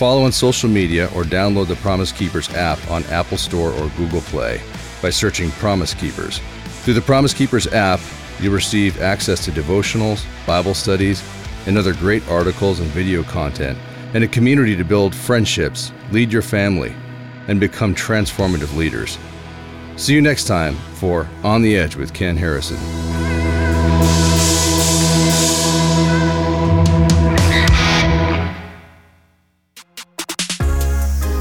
Follow on social media or download the Promise Keepers app on Apple Store or Google Play by searching Promise Keepers. Through the Promise Keepers app, you'll receive access to devotionals, Bible studies, and other great articles and video content, and a community to build friendships, lead your family, and become transformative leaders. See you next time for On the Edge with Ken Harrison.